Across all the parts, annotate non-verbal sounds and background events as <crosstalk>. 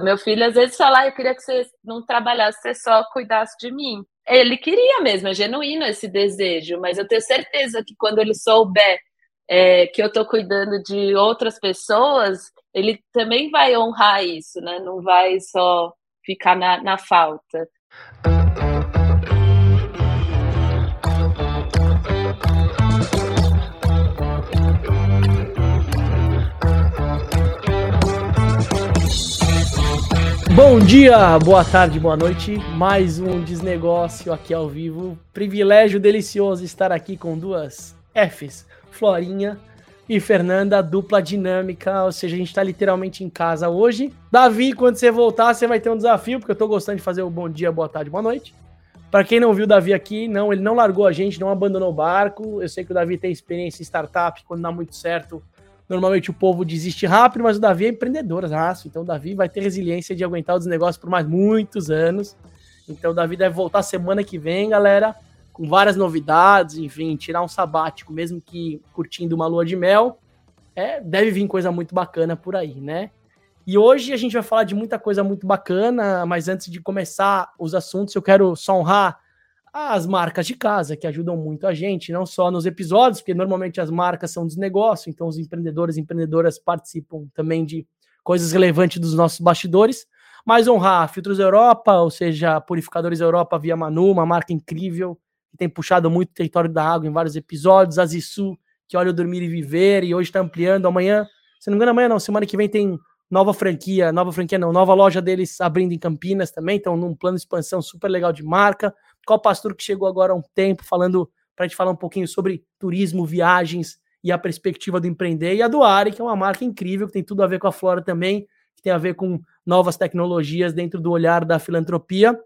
Meu filho às vezes fala, ah, eu queria que você não trabalhasse, você só cuidasse de mim. Ele queria mesmo, é genuíno esse desejo, mas eu tenho certeza que quando ele souber é, que eu estou cuidando de outras pessoas, ele também vai honrar isso, né? Não vai só ficar na, na falta. Bom dia, boa tarde, boa noite. Mais um desnegócio aqui ao vivo. Privilégio delicioso estar aqui com duas Fs, Florinha e Fernanda, dupla dinâmica, ou seja, a gente tá literalmente em casa hoje. Davi, quando você voltar, você vai ter um desafio, porque eu tô gostando de fazer o bom dia, boa tarde, boa noite. Para quem não viu o Davi aqui, não, ele não largou a gente, não abandonou o barco. Eu sei que o Davi tem experiência em startup, quando dá muito certo, Normalmente o povo desiste rápido, mas o Davi é empreendedor, aço. Então o Davi vai ter resiliência de aguentar os negócios por mais muitos anos. Então o Davi deve voltar semana que vem, galera, com várias novidades, enfim, tirar um sabático, mesmo que curtindo uma lua de mel. É, deve vir coisa muito bacana por aí, né? E hoje a gente vai falar de muita coisa muito bacana, mas antes de começar os assuntos, eu quero só honrar as marcas de casa, que ajudam muito a gente, não só nos episódios, porque normalmente as marcas são dos negócios, então os empreendedores e empreendedoras participam também de coisas relevantes dos nossos bastidores, mas honrar Filtros Europa, ou seja, Purificadores Europa via Manu, uma marca incrível, que tem puxado muito o território da água em vários episódios, a Zissu, que olha o Dormir e Viver, e hoje está ampliando, amanhã, se não me engano, amanhã não, semana que vem tem nova franquia, nova franquia não, nova loja deles abrindo em Campinas também, então num plano de expansão super legal de marca, qual pastor que chegou agora há um tempo falando para a gente falar um pouquinho sobre turismo, viagens e a perspectiva do empreender, e a do Ari, que é uma marca incrível, que tem tudo a ver com a Flora também, que tem a ver com novas tecnologias dentro do olhar da filantropia.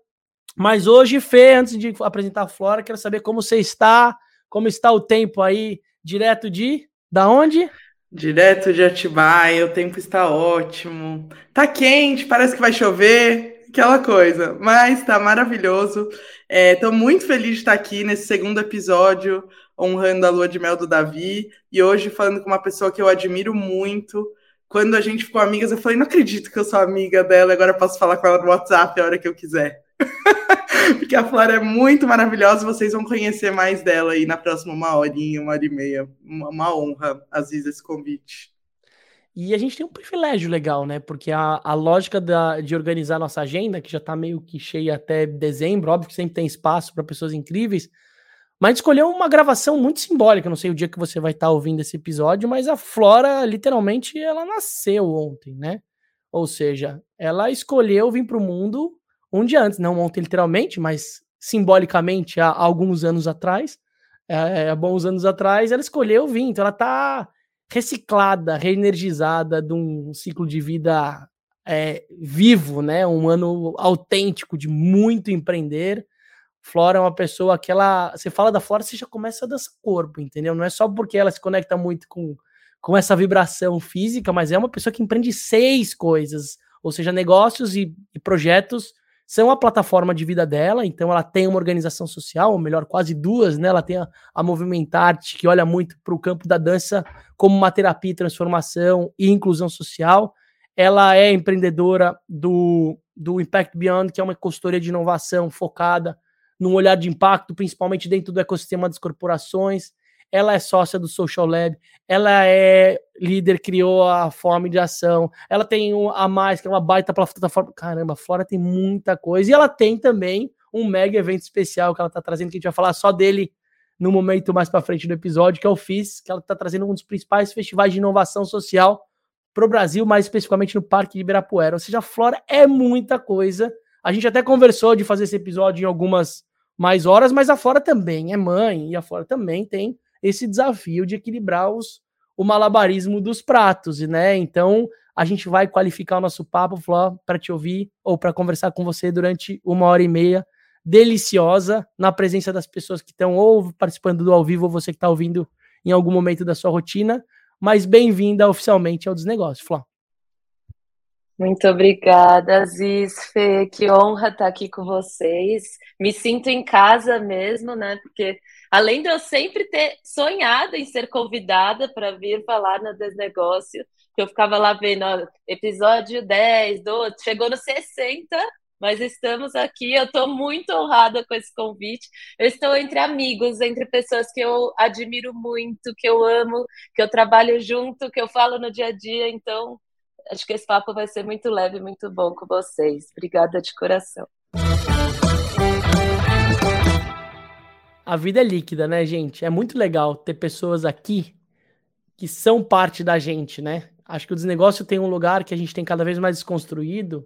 Mas hoje, Fê, antes de apresentar a Flora, quero saber como você está, como está o tempo aí, direto de da onde? Direto de Atibaia, o tempo está ótimo. Tá quente, parece que vai chover, aquela coisa. Mas tá maravilhoso. Estou é, muito feliz de estar aqui nesse segundo episódio, honrando a lua de mel do Davi. E hoje falando com uma pessoa que eu admiro muito. Quando a gente ficou amigas, eu falei: não acredito que eu sou amiga dela, agora posso falar com ela no WhatsApp a hora que eu quiser. <laughs> Porque a Flora é muito maravilhosa, vocês vão conhecer mais dela aí na próxima uma horinha, uma hora e meia. Uma, uma honra, Aziz, esse convite. E a gente tem um privilégio legal, né? Porque a, a lógica da, de organizar nossa agenda, que já tá meio que cheia até dezembro, óbvio que sempre tem espaço para pessoas incríveis, mas escolheu uma gravação muito simbólica. Não sei o dia que você vai estar tá ouvindo esse episódio, mas a Flora, literalmente, ela nasceu ontem, né? Ou seja, ela escolheu vir para o mundo um dia antes, não ontem literalmente, mas simbolicamente há alguns anos atrás, é, há bons anos atrás, ela escolheu vir. Então ela tá reciclada, reenergizada de um ciclo de vida é, vivo, né? Um ano autêntico de muito empreender. Flora é uma pessoa que ela, você fala da Flora, você já começa a dançar corpo, entendeu? Não é só porque ela se conecta muito com, com essa vibração física, mas é uma pessoa que empreende seis coisas, ou seja, negócios e, e projetos são a plataforma de vida dela, então ela tem uma organização social, ou melhor, quase duas, né? Ela tem a, a Movimentarte, que olha muito para o campo da dança como uma terapia, transformação e inclusão social. Ela é empreendedora do, do Impact Beyond, que é uma consultoria de inovação focada num olhar de impacto, principalmente dentro do ecossistema das corporações ela é sócia do Social Lab, ela é líder, criou a forma de ação, ela tem a mais, que é uma baita plataforma. Caramba, fora tem muita coisa. E ela tem também um mega evento especial que ela está trazendo, que a gente vai falar só dele no momento mais para frente do episódio, que é o FIS, que ela está trazendo um dos principais festivais de inovação social para o Brasil, mais especificamente no Parque de Ibirapuera. Ou seja, a Flora é muita coisa. A gente até conversou de fazer esse episódio em algumas mais horas, mas a Flora também é mãe, e a Flora também tem esse desafio de equilibrar os, o malabarismo dos pratos, né? Então, a gente vai qualificar o nosso papo, Fló, para te ouvir ou para conversar com você durante uma hora e meia deliciosa, na presença das pessoas que estão ou participando do ao vivo, ou você que está ouvindo em algum momento da sua rotina. Mas bem-vinda oficialmente ao Desnegócio, Fló. Muito obrigada, Aziz, Fê, que honra estar aqui com vocês. Me sinto em casa mesmo, né? Porque além de eu sempre ter sonhado em ser convidada para vir falar no Desnegócio, que eu ficava lá vendo, ó, episódio 10, 12, chegou no 60, mas estamos aqui. Eu estou muito honrada com esse convite. Eu estou entre amigos, entre pessoas que eu admiro muito, que eu amo, que eu trabalho junto, que eu falo no dia a dia. Então, acho que esse papo vai ser muito leve, muito bom com vocês. Obrigada de coração. A vida é líquida, né, gente? É muito legal ter pessoas aqui que são parte da gente, né? Acho que o desnegócio tem um lugar que a gente tem cada vez mais desconstruído,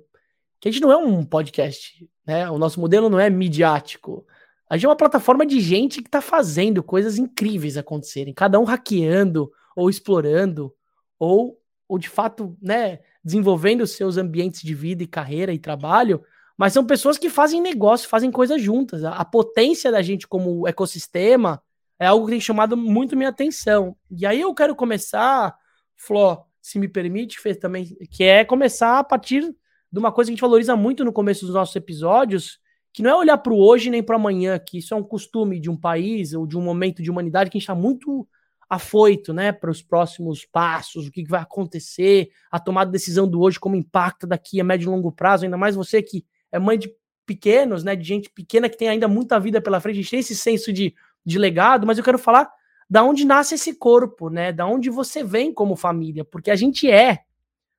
que a gente não é um podcast, né? O nosso modelo não é midiático. A gente é uma plataforma de gente que está fazendo coisas incríveis acontecerem, cada um hackeando ou explorando ou, ou de fato, né, desenvolvendo seus ambientes de vida e carreira e trabalho, mas são pessoas que fazem negócio, fazem coisas juntas. A, potência da gente como ecossistema é algo que tem chamado muito minha atenção. E aí eu quero começar, Fló, se me permite, também, que é começar a partir de uma coisa que a gente valoriza muito no começo dos nossos episódios, que não é olhar para o hoje nem para amanhã, que isso é um costume de um país ou de um momento de humanidade que a gente está muito afoito, né, para os próximos passos, o que vai acontecer, a tomada de decisão do hoje, como impacta daqui a médio e longo prazo, ainda mais você que é mãe de pequenos, né, de gente pequena que tem ainda muita vida pela frente, a gente tem esse senso de, de legado, mas eu quero falar da onde nasce esse corpo, né, da onde você vem como família, porque a gente é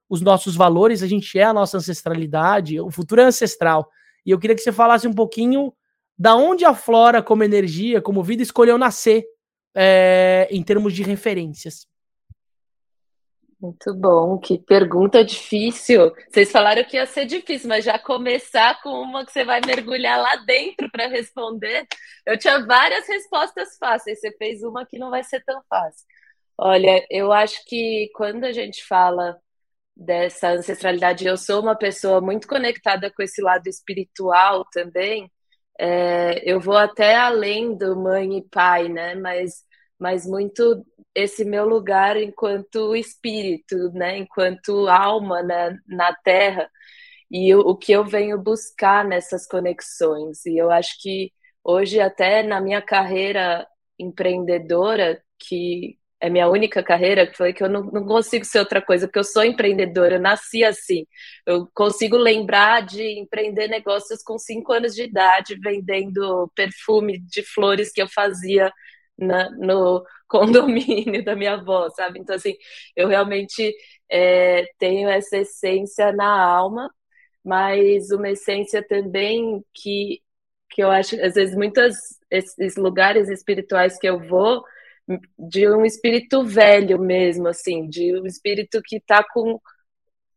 os nossos valores, a gente é a nossa ancestralidade, o futuro é ancestral. E eu queria que você falasse um pouquinho da onde a flora, como energia, como vida, escolheu nascer é, em termos de referências. Muito bom, que pergunta difícil. Vocês falaram que ia ser difícil, mas já começar com uma que você vai mergulhar lá dentro para responder. Eu tinha várias respostas fáceis, você fez uma que não vai ser tão fácil. Olha, eu acho que quando a gente fala dessa ancestralidade. Eu sou uma pessoa muito conectada com esse lado espiritual também. É, eu vou até além do mãe e pai, né? Mas, mas muito esse meu lugar enquanto espírito, né? Enquanto alma né? na Terra e o, o que eu venho buscar nessas conexões. E eu acho que hoje até na minha carreira empreendedora que é minha única carreira, que foi que eu não, não consigo ser outra coisa, porque eu sou empreendedora, eu nasci assim. Eu consigo lembrar de empreender negócios com cinco anos de idade, vendendo perfume de flores que eu fazia na, no condomínio <laughs> da minha avó, sabe? Então, assim, eu realmente é, tenho essa essência na alma, mas uma essência também que, que eu acho, às vezes, muitos esses lugares espirituais que eu vou de um espírito velho mesmo, assim, de um espírito que está com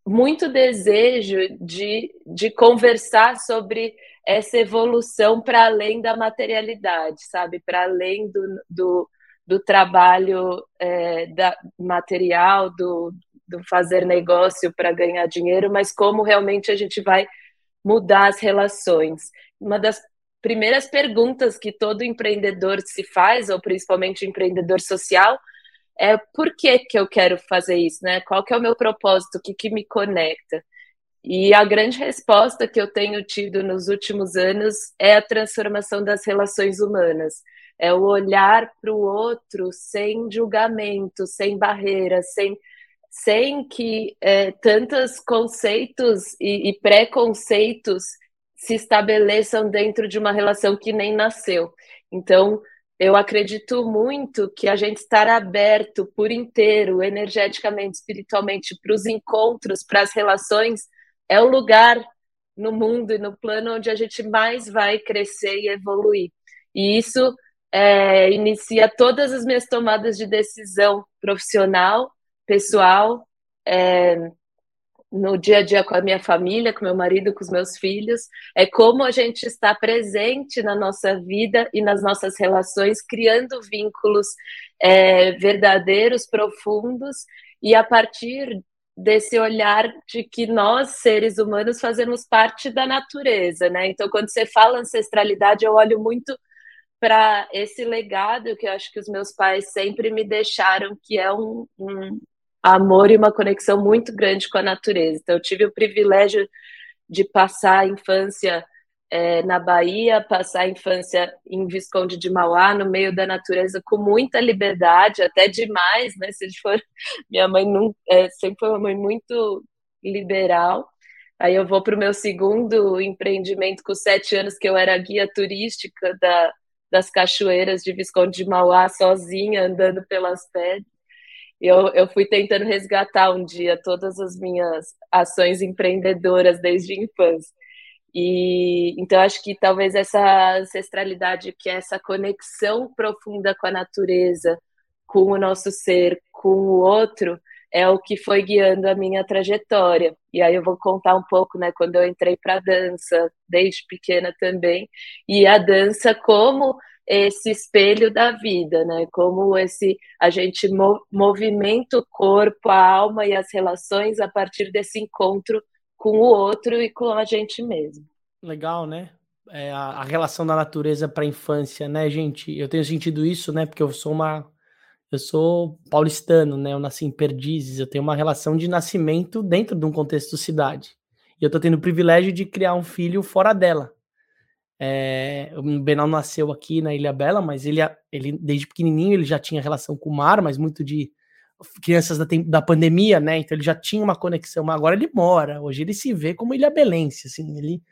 muito desejo de, de conversar sobre essa evolução para além da materialidade, sabe? Para além do, do, do trabalho é, da, material, do, do fazer negócio para ganhar dinheiro, mas como realmente a gente vai mudar as relações. Uma das primeiras perguntas que todo empreendedor se faz, ou principalmente empreendedor social, é por que, que eu quero fazer isso, né? Qual que é o meu propósito, o que, que me conecta? E a grande resposta que eu tenho tido nos últimos anos é a transformação das relações humanas. É o olhar para o outro sem julgamento, sem barreiras, sem, sem que é, tantos conceitos e, e preconceitos se estabeleçam dentro de uma relação que nem nasceu. Então, eu acredito muito que a gente estar aberto por inteiro, energeticamente, espiritualmente, para os encontros, para as relações, é o lugar no mundo e no plano onde a gente mais vai crescer e evoluir. E isso é, inicia todas as minhas tomadas de decisão profissional, pessoal, é, no dia a dia com a minha família, com meu marido, com os meus filhos, é como a gente está presente na nossa vida e nas nossas relações, criando vínculos é, verdadeiros, profundos, e a partir desse olhar de que nós, seres humanos, fazemos parte da natureza, né? Então, quando você fala ancestralidade, eu olho muito para esse legado que eu acho que os meus pais sempre me deixaram, que é um, um, amor e uma conexão muito grande com a natureza. Então, eu tive o privilégio de passar a infância é, na Bahia, passar a infância em Visconde de Mauá, no meio da natureza, com muita liberdade, até demais, né? Se for, <laughs> minha mãe não, é, sempre foi uma mãe muito liberal. Aí eu vou para o meu segundo empreendimento com sete anos, que eu era guia turística da, das cachoeiras de Visconde de Mauá, sozinha, andando pelas pedras. Eu, eu fui tentando resgatar um dia todas as minhas ações empreendedoras desde a infância. E então acho que talvez essa ancestralidade, que é essa conexão profunda com a natureza, com o nosso ser, com o outro, é o que foi guiando a minha trajetória. E aí eu vou contar um pouco, né, quando eu entrei para dança, desde pequena também, e a dança como esse espelho da vida, né? Como esse a gente movimenta o corpo, a alma e as relações a partir desse encontro com o outro e com a gente mesmo. Legal, né? É, a, a, relação da natureza para a infância, né, gente? Eu tenho sentido isso, né? Porque eu sou uma. Eu sou paulistano, né? Eu nasci em Perdizes, eu tenho uma relação de nascimento dentro de um contexto cidade. E eu tô tendo o privilégio de criar um filho fora dela. É, o Benal nasceu aqui na Ilha Bela, mas ele, ele desde pequenininho ele já tinha relação com o mar, mas muito de crianças da, da pandemia, né? Então ele já tinha uma conexão, mas agora ele mora. Hoje ele se vê como ilha belense, assim, ele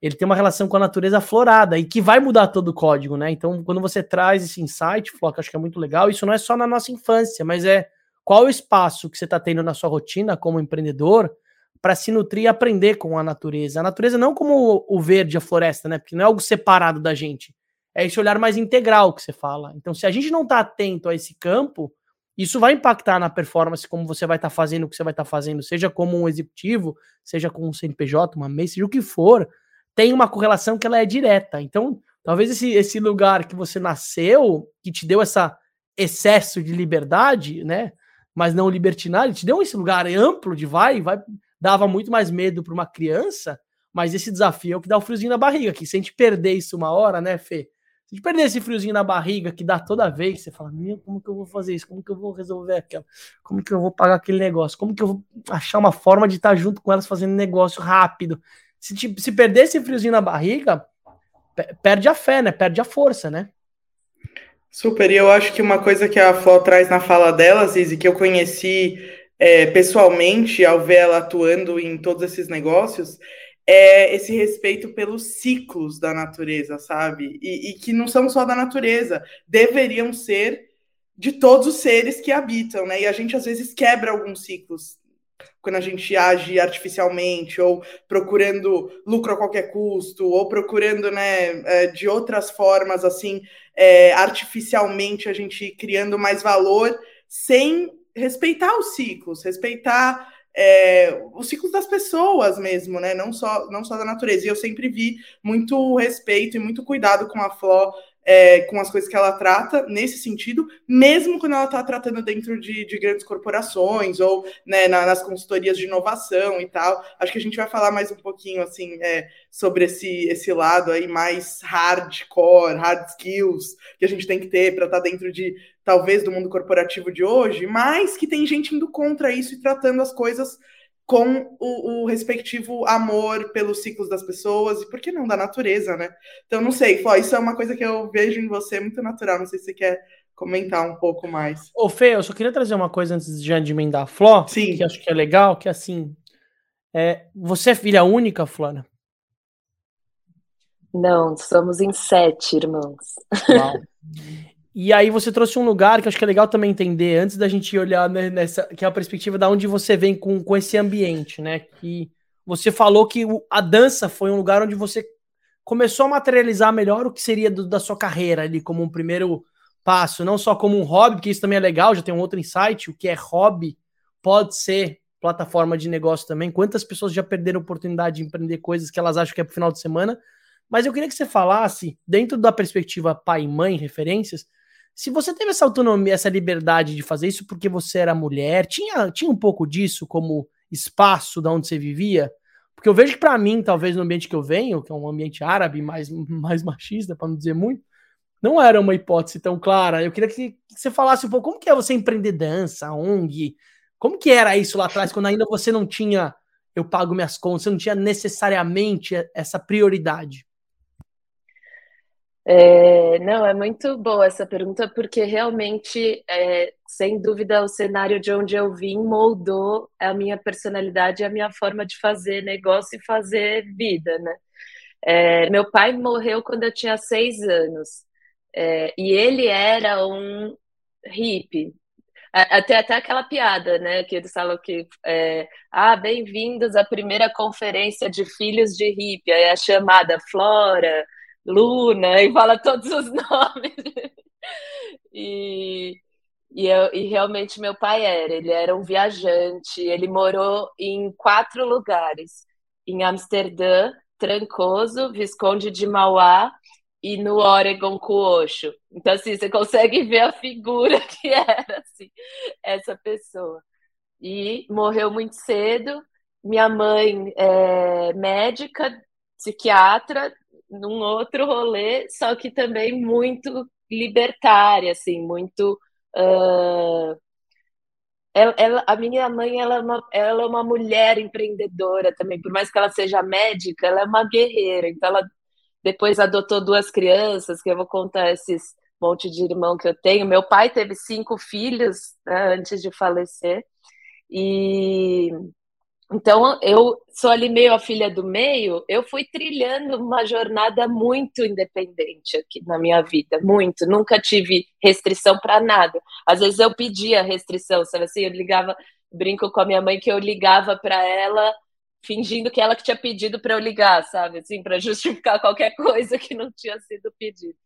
ele tem uma relação com a natureza aflorada e que vai mudar todo o código, né? Então, quando você traz esse insight, Flock, acho que é muito legal. Isso não é só na nossa infância, mas é qual o espaço que você está tendo na sua rotina como empreendedor para se nutrir e aprender com a natureza. A natureza não como o verde, a floresta, né? Porque não é algo separado da gente. É esse olhar mais integral que você fala. Então, se a gente não está atento a esse campo, isso vai impactar na performance, como você vai estar tá fazendo o que você vai estar tá fazendo, seja como um executivo, seja com um CNPJ, uma MEI, seja o que for, tem uma correlação que ela é direta. Então, talvez esse, esse lugar que você nasceu, que te deu essa excesso de liberdade, né? Mas não libertinagem, te deu esse lugar amplo de vai, vai, dava muito mais medo para uma criança, mas esse desafio é o que dá o friozinho na barriga, que se a gente perder isso uma hora, né, Fê? Se perder esse friozinho na barriga que dá toda vez, você fala, meu, como que eu vou fazer isso? Como que eu vou resolver aquela? Como que eu vou pagar aquele negócio? Como que eu vou achar uma forma de estar junto com elas fazendo negócio rápido? Se, se perder esse friozinho na barriga, perde a fé, né? Perde a força, né? Super, e eu acho que uma coisa que a Fló traz na fala dela, Zizi, que eu conheci é, pessoalmente ao ver ela atuando em todos esses negócios, é esse respeito pelos ciclos da natureza, sabe? E, e, que não são só da natureza, deveriam ser de todos os seres que habitam, né? E a gente às vezes quebra alguns ciclos quando a gente age artificialmente, ou procurando lucro a qualquer custo, ou procurando, né, é, de outras formas, assim, é, artificialmente a gente criando mais valor, sem respeitar os ciclos, respeitar é, os ciclos das pessoas mesmo, né? Não só, não só da natureza. E eu sempre vi muito respeito e muito cuidado com a Fló, é, com as coisas que ela trata nesse sentido, mesmo quando ela está tratando dentro de, de, grandes corporações ou né, na, nas consultorias de inovação e tal. Acho que a gente vai falar mais um pouquinho assim é, sobre esse, esse lado aí mais hardcore, hard skills que a gente tem que ter para estar tá dentro de talvez do mundo corporativo de hoje, mas que tem gente indo contra isso e tratando as coisas com o, o, respectivo amor pelos ciclos das pessoas e por que não da natureza, né? Então não sei, Fló, isso é uma coisa que eu vejo em você muito natural. Não sei se você quer comentar um pouco mais. Ô, Fê, eu só queria trazer uma coisa antes de emendar a Fló, Sim. que acho que é legal, que é assim. É, você é filha única, Flora? Não, somos em sete irmãos. Uau. <laughs> E aí você trouxe um lugar que acho que é legal também entender, antes da gente olhar nessa, que é a perspectiva da onde você vem com, com esse ambiente, né? Que você falou que a dança foi um lugar onde você começou a materializar melhor o que seria do, da sua carreira ali, como um primeiro passo, não só como um hobby, porque isso também é legal, já tem um outro insight, o que é hobby pode ser plataforma de negócio também. Quantas pessoas já perderam a oportunidade de empreender coisas que elas acham que é pro final de semana? Mas eu queria que você falasse, dentro da perspectiva pai e mãe, referências, se você teve essa autonomia, essa liberdade de fazer isso porque você era mulher, tinha, tinha um pouco disso como espaço da onde você vivia? Porque eu vejo que para mim, talvez no ambiente que eu venho, que é um ambiente árabe mais, <laughs> mais machista, para não dizer muito, não era uma hipótese tão clara. Eu queria que, que você falasse um pouco como que é você empreender dança, ONG, como que era isso lá atrás, quando ainda você não tinha eu pago minhas contas, você não tinha necessariamente essa prioridade. É, não, é muito boa essa pergunta, porque realmente, é, sem dúvida, o cenário de onde eu vim moldou a minha personalidade e a minha forma de fazer negócio e fazer vida, né? É, meu pai morreu quando eu tinha seis anos, é, e ele era um hippie. Até, até aquela piada, né? Que eles falam que é, ah, bem-vindos à primeira conferência de filhos de hippie, aí a chamada Flora, Luna, e fala todos os <laughs> nomes. e, e, eu, e realmente meu pai era, ele era um viajante, ele morou em quatro lugares, em Amsterdã, Trancoso, Visconde de Mauá e no Oregon com o Osho. Então, assim, você consegue ver a figura <laughs> que era assim, essa pessoa. E morreu muito cedo. Minha mãe é médica, psiquiatra, num outro rolê, só que também muito libertária, assim, muito. Uh... Ela, ela, a minha mãe ela é, uma, ela é uma mulher empreendedora também, por mais que ela seja médica, ela é uma guerreira. Então, ela depois adotou duas crianças, que eu vou contar esses monte de irmão que eu tenho. Meu pai teve cinco filhos né, antes de falecer. E então, eu sou ali meio a filha do meio, eu fui trilhando uma jornada muito independente aqui na minha vida, muito. Nunca tive restrição para nada. Às vezes eu pedia restrição, sabe assim? Eu ligava, brinco com a minha mãe que eu ligava para ela fingindo que ela que tinha pedido para eu ligar, sabe? Assim, para justificar <laughs> qualquer coisa que não tinha sido pedido.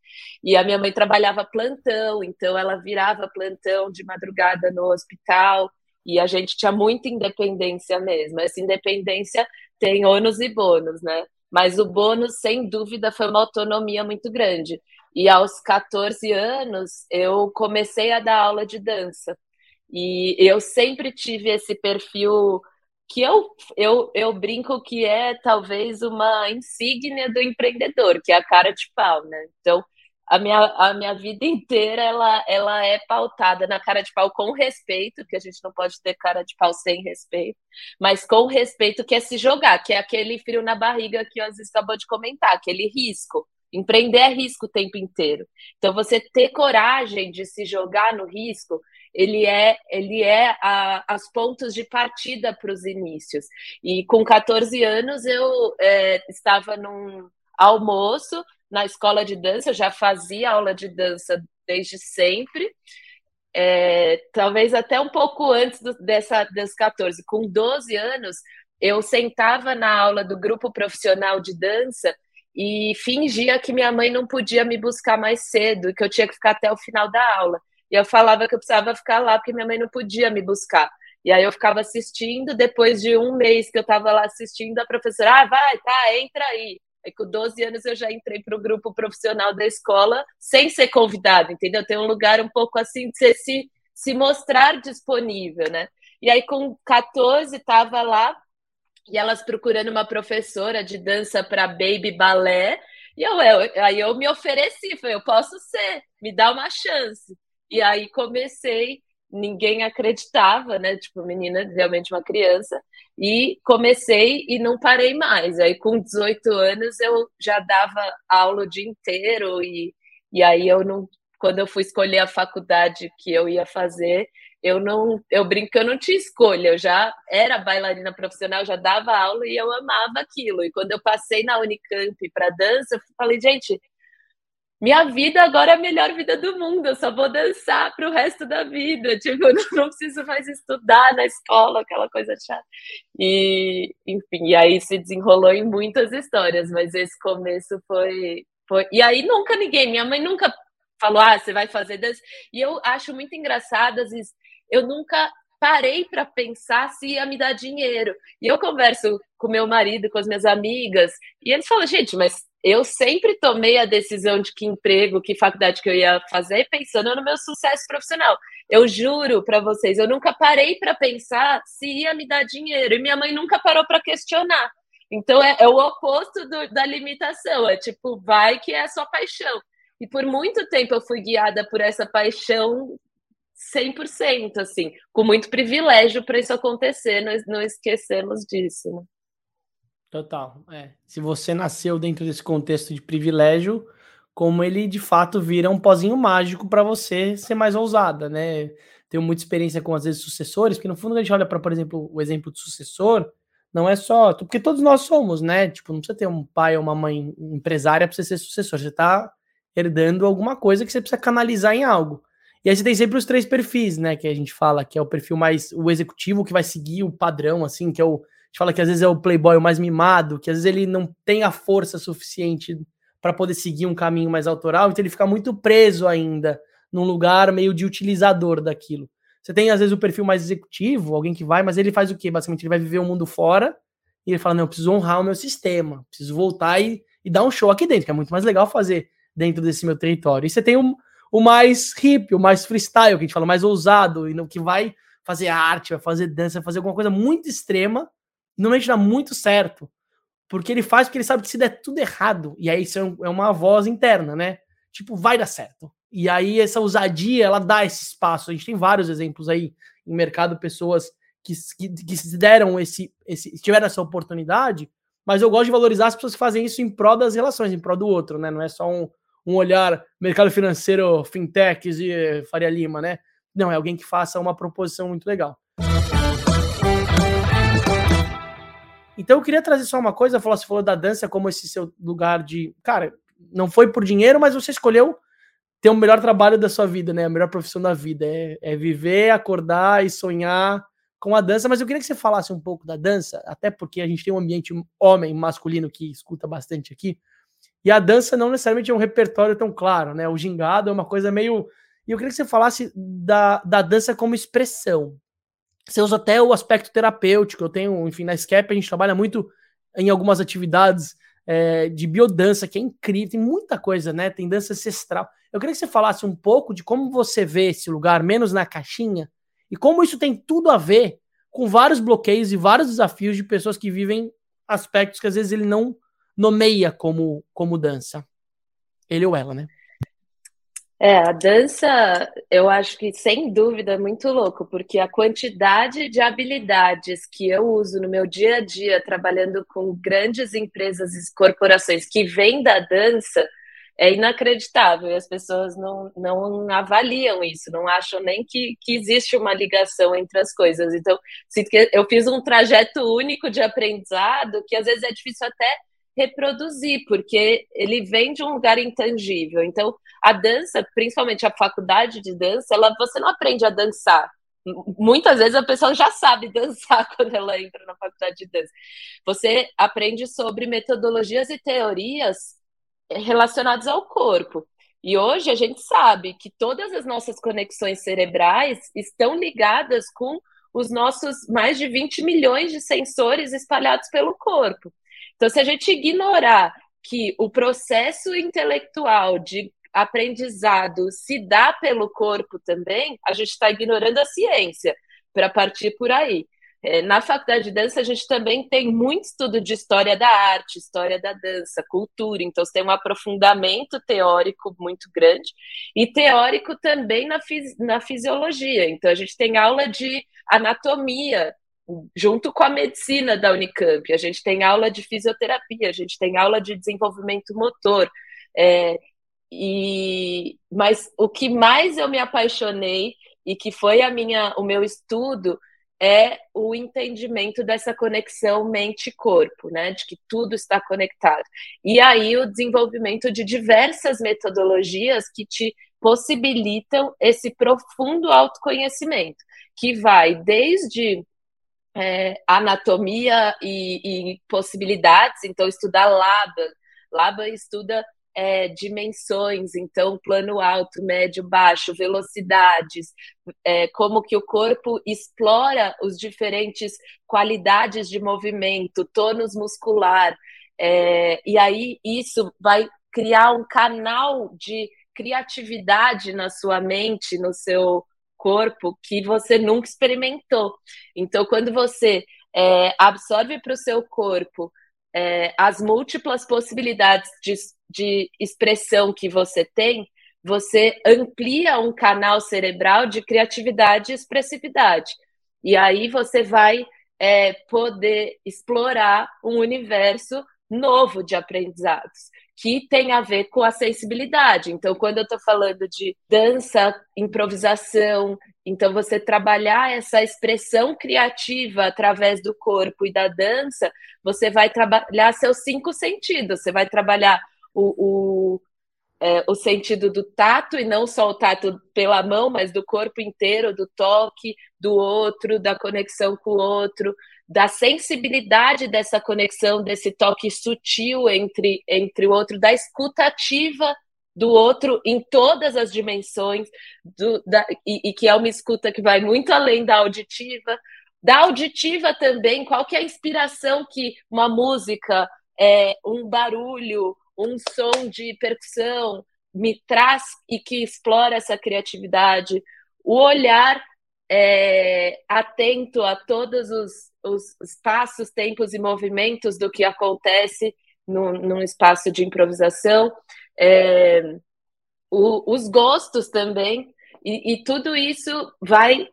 E a minha mãe trabalhava plantão, então ela virava plantão de madrugada no hospital e a gente tinha muita independência mesmo. Essa independência tem ônus e bônus, né? Mas o bônus, sem dúvida, foi uma autonomia muito grande. E aos 14 anos, eu comecei a dar aula de dança. E eu sempre tive esse perfil que eu, eu, eu brinco que é talvez uma insígnia do empreendedor, que é a cara de pau, né? Então, a minha, a minha vida inteira ela, ela é pautada na cara de pau com respeito, que a gente não pode ter cara de pau sem respeito, mas com respeito que é se jogar, que é aquele frio na barriga que o Aziz acabou de comentar, aquele risco. Empreender é risco o tempo inteiro. Então, você ter coragem de se jogar no risco, ele é, ele é a, as pontos de partida para os inícios. E com 14 anos, eu é, estava num almoço na escola de dança, eu já fazia aula de dança desde sempre. É, talvez até um pouco antes do, dessa, dos 14. Com 12 anos, eu sentava na aula do grupo profissional de dança e fingia que minha mãe não podia me buscar mais cedo, que eu tinha que ficar até o final da aula. E eu falava que eu precisava ficar lá porque minha mãe não podia me buscar. E aí eu ficava assistindo, depois de um mês que eu estava lá assistindo, a professora, ah, vai, tá, entra aí. Aí com 12 anos eu já entrei para o grupo profissional da escola sem ser convidado, entendeu? Tem um lugar um pouco assim de você se, se mostrar disponível, né? E aí com 14 estava lá e elas procurando uma professora de dança para baby balé. E eu, eu, aí eu me ofereci, falei, eu posso ser, me dá uma chance. E aí comecei ninguém acreditava, né? Tipo, menina, realmente uma criança. E comecei e não parei mais. Aí, com 18 anos, eu já dava aula o dia inteiro. E, e aí, eu não. Quando eu fui escolher a faculdade que eu ia fazer, eu não. Eu brinco, eu não tinha escolha. Eu já era bailarina profissional, já dava aula e eu amava aquilo. E quando eu passei na Unicamp para dança, eu falei, gente, minha vida agora é a melhor vida do mundo, eu só vou dançar para o resto da vida. <laughs> Tipo, eu não preciso mais estudar na escola, aquela coisa chata. E, enfim, e aí se desenrolou em muitas histórias, mas esse começo foi. foi... E aí nunca ninguém, minha mãe nunca falou, ah, você vai fazer dança. E eu acho muito engraçado, às vezes, eu nunca parei para pensar se ia me dar dinheiro. E eu converso com meu marido, com as minhas amigas, e eles falam, gente, mas eu sempre tomei a decisão de que emprego, que faculdade que eu ia fazer, pensando no meu sucesso profissional. Eu juro para vocês, eu nunca parei para pensar se ia me dar dinheiro. E minha mãe nunca parou para questionar. Então é, é o oposto do, da limitação. É tipo, vai que é a sua paixão. E por muito tempo eu fui guiada por essa paixão 100%, assim, com muito privilégio para isso acontecer. Nós não esquecemos disso. Né? Total. É. Se você nasceu dentro desse contexto de privilégio, como ele de fato vira um pozinho mágico para você ser mais ousada, né? Tenho muita experiência com às vezes sucessores, porque no fundo a gente olha para, por exemplo, o exemplo de sucessor, não é só, porque todos nós somos, né? Tipo, não precisa ter um pai ou uma mãe empresária para você ser sucessor, você está herdando alguma coisa que você precisa canalizar em algo. E aí você tem sempre os três perfis, né? Que a gente fala que é o perfil mais o executivo que vai seguir o padrão, assim, que é o. Gente fala que às vezes é o playboy mais mimado, que às vezes ele não tem a força suficiente para poder seguir um caminho mais autoral, então ele fica muito preso ainda num lugar meio de utilizador daquilo. Você tem, às vezes, o perfil mais executivo, alguém que vai, mas ele faz o quê? Basicamente, ele vai viver o mundo fora e ele fala: não, eu preciso honrar o meu sistema, preciso voltar e, e dar um show aqui dentro, que é muito mais legal fazer dentro desse meu território. E você tem o, o mais hip, o mais freestyle, que a gente fala, mais ousado, e que vai fazer arte, vai fazer dança, vai fazer alguma coisa muito extrema, normalmente dá muito certo. Porque ele faz porque ele sabe que se der tudo errado, e aí isso é, é uma voz interna, né? Tipo, vai dar certo. E aí essa ousadia, ela dá esse espaço. A gente tem vários exemplos aí em mercado, pessoas que, que, que deram esse, esse, tiveram essa oportunidade, mas eu gosto de valorizar as pessoas que fazem isso em prol das relações, em prol do outro, né? Não é só um, um olhar mercado financeiro, fintechs e Faria Lima, né? Não, é alguém que faça uma proposição muito legal. Então eu queria trazer só uma coisa, você falou da dança como esse seu lugar de, cara, não foi por dinheiro, mas você escolheu ter o melhor trabalho da sua vida, né? A melhor profissão da vida é, é viver, acordar e sonhar com a dança, mas eu queria que você falasse um pouco da dança, até porque a gente tem um ambiente homem masculino que escuta bastante aqui. E a dança não necessariamente é um repertório tão claro, né? O gingado é uma coisa meio. E eu queria que você falasse da, da dança como expressão. Você usa até o aspecto terapêutico. Eu tenho, enfim, na SCAP a gente trabalha muito em algumas atividades é, de biodança, que é incrível, tem muita coisa, né? Tem dança ancestral. Eu queria que você falasse um pouco de como você vê esse lugar, menos na caixinha, e como isso tem tudo a ver com vários bloqueios e vários desafios de pessoas que vivem aspectos que às vezes ele não nomeia como, como dança. Ele ou ela, né? É, a dança, eu acho que sem dúvida é muito louco, porque a quantidade de habilidades que eu uso no meu dia a dia, trabalhando com grandes empresas e corporações que vêm da dança, é inacreditável. E as pessoas não, não avaliam isso, não acham nem que, que existe uma ligação entre as coisas. Então, eu fiz um trajeto único de aprendizado que às vezes é difícil até reproduzir, porque ele vem de um lugar intangível. Então, a dança, principalmente a faculdade de dança, ela, você não aprende a dançar. Muitas vezes a pessoa já sabe <laughs> dançar quando ela entra na faculdade de dança. Você aprende sobre metodologias e teorias relacionadas ao corpo. E hoje a gente sabe que todas as nossas conexões cerebrais estão ligadas com os nossos mais de 20 milhões de sensores espalhados pelo corpo. Então, se a gente ignorar que o processo intelectual de aprendizado se dá pelo corpo também, a gente está ignorando a ciência para partir por aí. É, na faculdade de dança, a gente também tem muito estudo de história da arte, história da dança, cultura, então você tem um aprofundamento teórico muito grande e teórico também na, fisi na fisiologia. Então, a gente tem aula de anatomia junto com a medicina da Unicamp. A gente tem aula de fisioterapia, a gente tem aula de desenvolvimento motor. É, e, mas o que mais eu me apaixonei e que foi a minha, o meu estudo é o entendimento dessa conexão mente-corpo, né? De que tudo está conectado. E aí o desenvolvimento de diversas metodologias que te possibilitam esse profundo autoconhecimento, que vai desde é, anatomia e, e, possibilidades, então estudar LABA. LABA estuda é, dimensões, então plano alto, médio, baixo, velocidades, é, como que o corpo explora os diferentes qualidades de movimento, tônus muscular, é, e aí isso vai criar um canal de criatividade na sua mente, no seu corpo que você nunca experimentou. Então, quando você é, absorve para o seu corpo é, as múltiplas possibilidades de, de expressão que você tem, você amplia um canal cerebral de criatividade e expressividade. E aí você vai é, poder explorar um universo novo de aprendizados que tem a ver com a sensibilidade. Então, quando eu estou falando de dança, improvisação, então você trabalhar essa expressão criativa através do corpo e da dança, você vai trabalhar seus cinco sentidos. Você vai trabalhar o, o, é, o sentido do tato, e não só o tato pela mão, mas do corpo inteiro, do toque do outro, da conexão com o outro, da sensibilidade dessa conexão, desse toque sutil entre, entre o outro, da escutativa do outro em todas as dimensões, do, da, e, e, que é uma escuta que vai muito além da auditiva. Da auditiva também, qual que é a inspiração que uma música, é, um barulho, um som de percussão me traz e que explora essa criatividade. O olhar é, atento a todos os os espaços, tempos e movimentos do que acontece no, num espaço de improvisação, é, o, os gostos também, e, e, tudo isso vai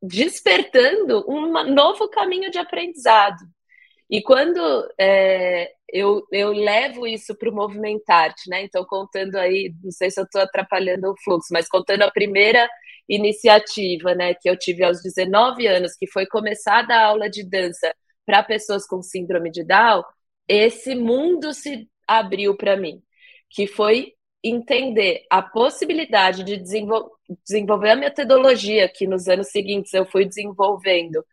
despertando um novo caminho de aprendizado. E quando é, eu, eu levo isso para o Movimentarte, né? Então, contando aí, não sei se eu estou atrapalhando o fluxo, mas contando a primeira iniciativa, né, que eu tive aos 19 anos, que foi começar a aula de dança para pessoas com síndrome de Down, esse mundo se abriu para mim, que foi entender a possibilidade de desenvol desenvolver a metodologia que nos anos seguintes eu fui desenvolvendo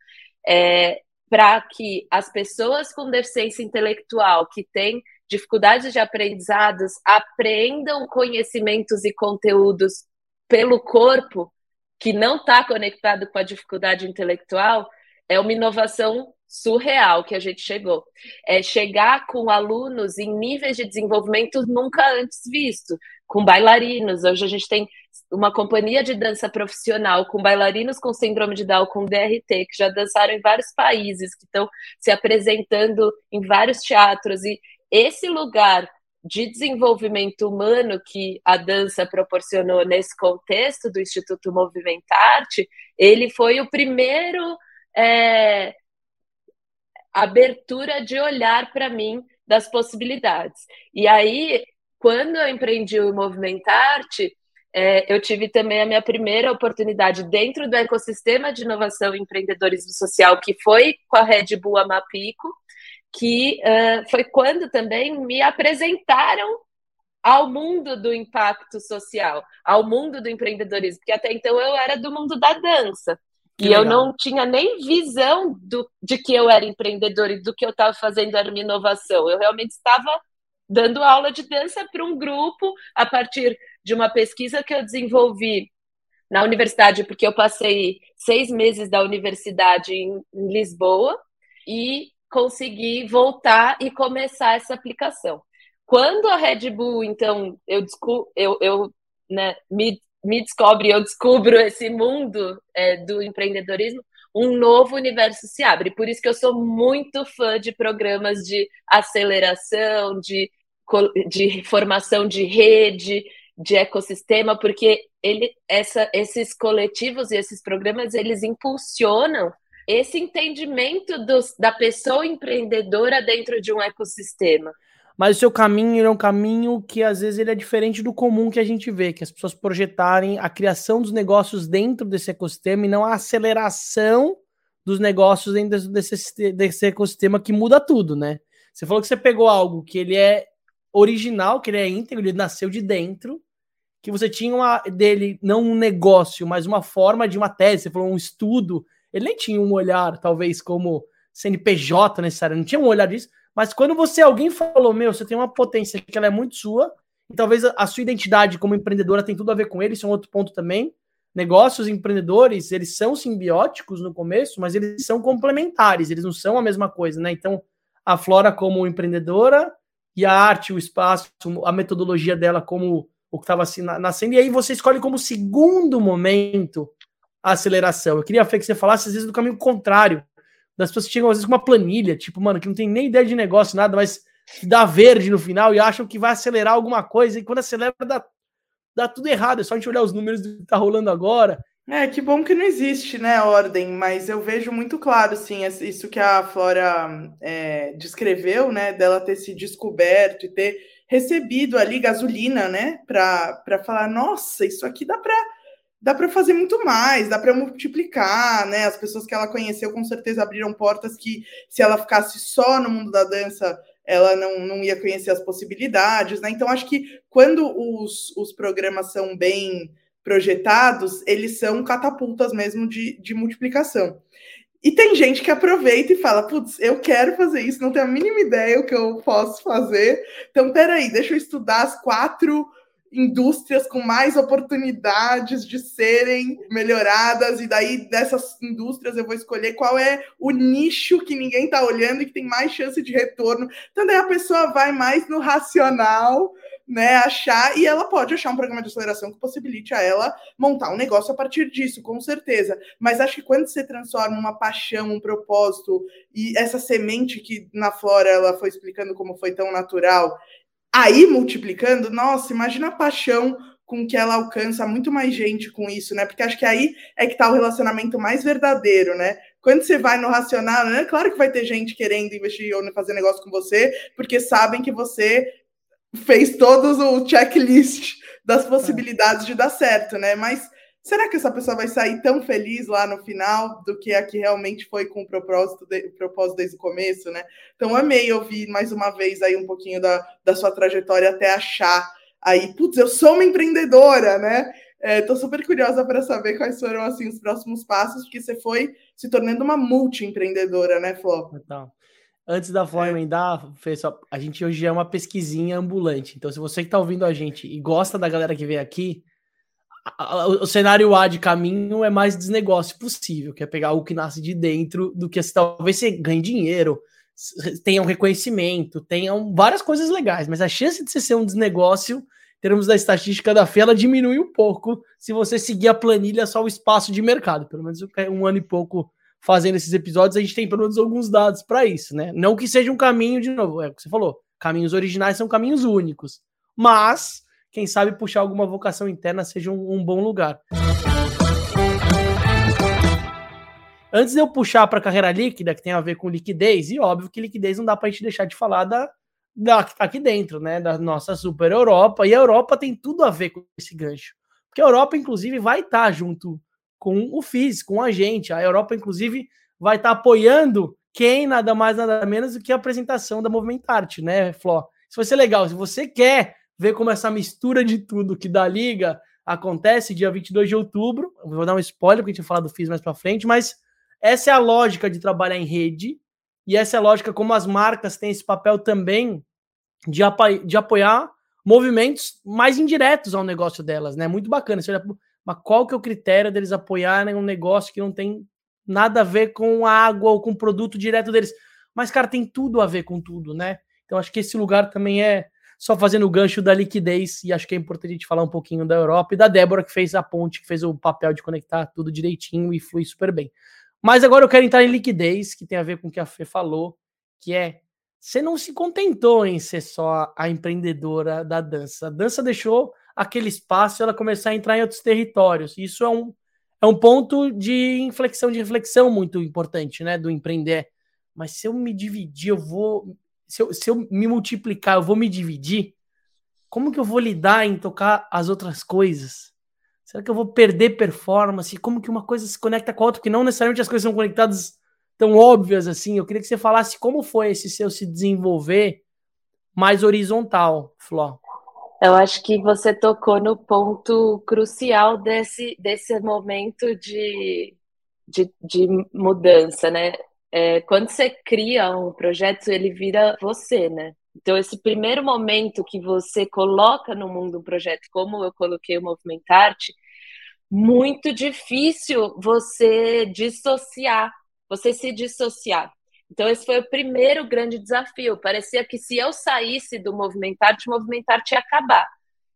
é, para que as pessoas com deficiência intelectual que têm dificuldades de aprendizados aprendam conhecimentos e conteúdos pelo corpo que não está conectado com a dificuldade intelectual, é uma inovação surreal que a gente chegou. É chegar com alunos em níveis de desenvolvimento nunca antes visto, com bailarinos. Hoje a gente tem uma companhia de dança profissional com bailarinos com síndrome de Down, com DRT, que já dançaram em vários países, que estão se apresentando em vários teatros. E esse lugar de desenvolvimento humano que a dança proporcionou nesse contexto do Instituto Movimentarte, ele foi o primeiro é, abertura de olhar para mim das possibilidades. E aí, quando eu empreendi o Movimentarte, é, eu tive também a minha primeira oportunidade dentro do ecossistema de inovação e empreendedorismo social, que foi com a Red Bull Amapico, que uh, foi quando também me apresentaram ao mundo do impacto social, ao mundo do empreendedorismo, porque até então eu era do mundo da dança. Que e legal. eu não tinha nem visão do, de que eu era empreendedor e do que eu estava fazendo era uma inovação. Eu realmente estava dando aula de dança para um grupo a partir de uma pesquisa que eu desenvolvi na universidade, porque eu passei seis meses da universidade em, em Lisboa e conseguir voltar e começar essa aplicação. Quando a Red Bull, então, eu, eu, eu né, me, me descobre, eu descubro esse mundo é, do empreendedorismo, um novo universo se abre. Por isso que eu sou muito fã de programas de aceleração, de, de formação de rede, de ecossistema, porque ele, essa, esses coletivos e esses programas, eles impulsionam esse entendimento dos, da pessoa empreendedora dentro de um ecossistema. Mas o seu caminho é um caminho que às vezes ele é diferente do comum que a gente vê, que as pessoas projetarem a criação dos negócios dentro desse ecossistema e não a aceleração dos negócios dentro desse, desse ecossistema que muda tudo, né? Você falou que você pegou algo que ele é original, que ele é íntegro, ele nasceu de dentro, que você tinha uma, dele não um negócio, mas uma forma de uma tese, você falou um estudo ele nem tinha um olhar, talvez, como CNPJ necessário, não tinha um olhar disso. Mas quando você, alguém falou, meu, você tem uma potência que ela é muito sua, e talvez a sua identidade como empreendedora tem tudo a ver com ele, isso é um outro ponto também. Negócios empreendedores, eles são simbióticos no começo, mas eles são complementares, eles não são a mesma coisa, né? Então, a Flora como empreendedora e a arte, o espaço, a metodologia dela como o que estava assim, nascendo, e aí você escolhe como segundo momento a aceleração. Eu queria Fê, que você falasse às vezes do caminho contrário, das pessoas que chegam às vezes com uma planilha, tipo, mano, que não tem nem ideia de negócio, nada, mas dá verde no final e acham que vai acelerar alguma coisa, e quando acelera dá, dá tudo errado, é só a gente olhar os números do que tá rolando agora. É, que bom que não existe, né, ordem, mas eu vejo muito claro, sim, isso que a Flora é, descreveu, né, dela ter se descoberto e ter recebido ali gasolina, né, para falar, nossa, isso aqui dá para dá para fazer muito mais, dá para multiplicar, né? As pessoas que ela conheceu com certeza abriram portas que se ela ficasse só no mundo da dança, ela não, não ia conhecer as possibilidades, né? Então acho que quando os, os programas são bem projetados, eles são catapultas mesmo de, de multiplicação. E tem gente que aproveita e fala: putz, eu quero fazer isso, não tenho a mínima ideia o que eu posso fazer. Então, peraí, deixa eu estudar as quatro indústrias com mais oportunidades de serem melhoradas, e daí dessas indústrias eu vou escolher qual é o nicho que ninguém está olhando e que tem mais chance de retorno. Então, daí a pessoa vai mais no racional né, achar, e ela pode achar um programa de aceleração que possibilite a ela montar um negócio a partir disso, com certeza. Mas acho que quando você transforma uma paixão, um propósito, e essa semente que na Flora ela foi explicando como foi tão natural, aí multiplicando, nossa, imagina a paixão com que ela alcança muito mais gente com isso, né? Porque acho que aí é que tá o relacionamento mais verdadeiro, né? Quando você vai no racional, né? Claro que vai ter gente querendo investir ou fazer negócio com você, porque sabem que você fez todos o checklist das é. possibilidades de dar certo, né? Mas será que essa pessoa vai sair tão feliz lá no final do que a que realmente foi com o propósito, de, o propósito desde o começo, né? Então amei ouvir mais uma vez aí um pouquinho da, da sua trajetória até achar aí, putz, eu sou uma empreendedora, né? Estou é, super curiosa para saber quais foram assim os próximos passos, porque você foi se tornando uma multi-empreendedora, né, Fló? Então, Antes da Flor é. emendar, a gente hoje é uma pesquisinha ambulante. Então, se você que está ouvindo a gente e gosta da galera que vem aqui, o cenário A de caminho é mais desnegócio possível, que é pegar o que nasce de dentro do que talvez você ganhe dinheiro, tenha um reconhecimento, tenham várias coisas legais, mas a chance de você ser um desnegócio, em termos da estatística da FE, ela diminui um pouco se você seguir a planilha só o espaço de mercado. Pelo menos um ano e pouco fazendo esses episódios, a gente tem pelo menos alguns dados para isso, né? Não que seja um caminho, de novo, é o que você falou, caminhos originais são caminhos únicos, mas quem sabe puxar alguma vocação interna seja um, um bom lugar. Antes de eu puxar para a carreira líquida, que tem a ver com liquidez, e óbvio que liquidez não dá para a gente deixar de falar da, da que tá aqui dentro, né? Da nossa super Europa, e a Europa tem tudo a ver com esse gancho. Porque a Europa, inclusive, vai estar tá junto com o FIS, com a gente. A Europa, inclusive, vai estar tá apoiando quem nada mais, nada menos do que a apresentação da Movimentarte, né, Fló? Isso vai ser legal. Se você quer ver como essa mistura de tudo que da Liga acontece dia 22 de outubro, eu vou dar um spoiler, porque a gente vai falar do FIS mais para frente, mas essa é a lógica de trabalhar em rede e essa é a lógica como as marcas têm esse papel também de, apo de apoiar movimentos mais indiretos ao negócio delas, né? Muito bacana. Você olha mas qual que é o critério deles apoiarem um negócio que não tem nada a ver com água ou com produto direto deles? Mas, cara, tem tudo a ver com tudo, né? Então, acho que esse lugar também é só fazendo o gancho da liquidez, e acho que é importante a gente falar um pouquinho da Europa e da Débora, que fez a ponte, que fez o papel de conectar tudo direitinho e flui super bem. Mas agora eu quero entrar em liquidez, que tem a ver com o que a Fê falou, que é você não se contentou em ser só a empreendedora da dança. A dança deixou aquele espaço ela começar a entrar em outros territórios. Isso é um, é um ponto de inflexão, de reflexão muito importante, né, do empreender. Mas se eu me dividir, eu vou. Se eu, se eu me multiplicar, eu vou me dividir. Como que eu vou lidar em tocar as outras coisas? Será que eu vou perder performance? Como que uma coisa se conecta com a outra? Porque não necessariamente as coisas são conectadas tão óbvias assim. Eu queria que você falasse como foi esse seu se desenvolver mais horizontal, Fló. Eu acho que você tocou no ponto crucial desse, desse momento de, de, de mudança, né? É, quando você cria um projeto, ele vira você, né? Então, esse primeiro momento que você coloca no mundo um projeto, como eu coloquei o Movimentarte, muito difícil você dissociar, você se dissociar. Então, esse foi o primeiro grande desafio. Parecia que se eu saísse do Movimentarte, o Movimentarte ia acabar.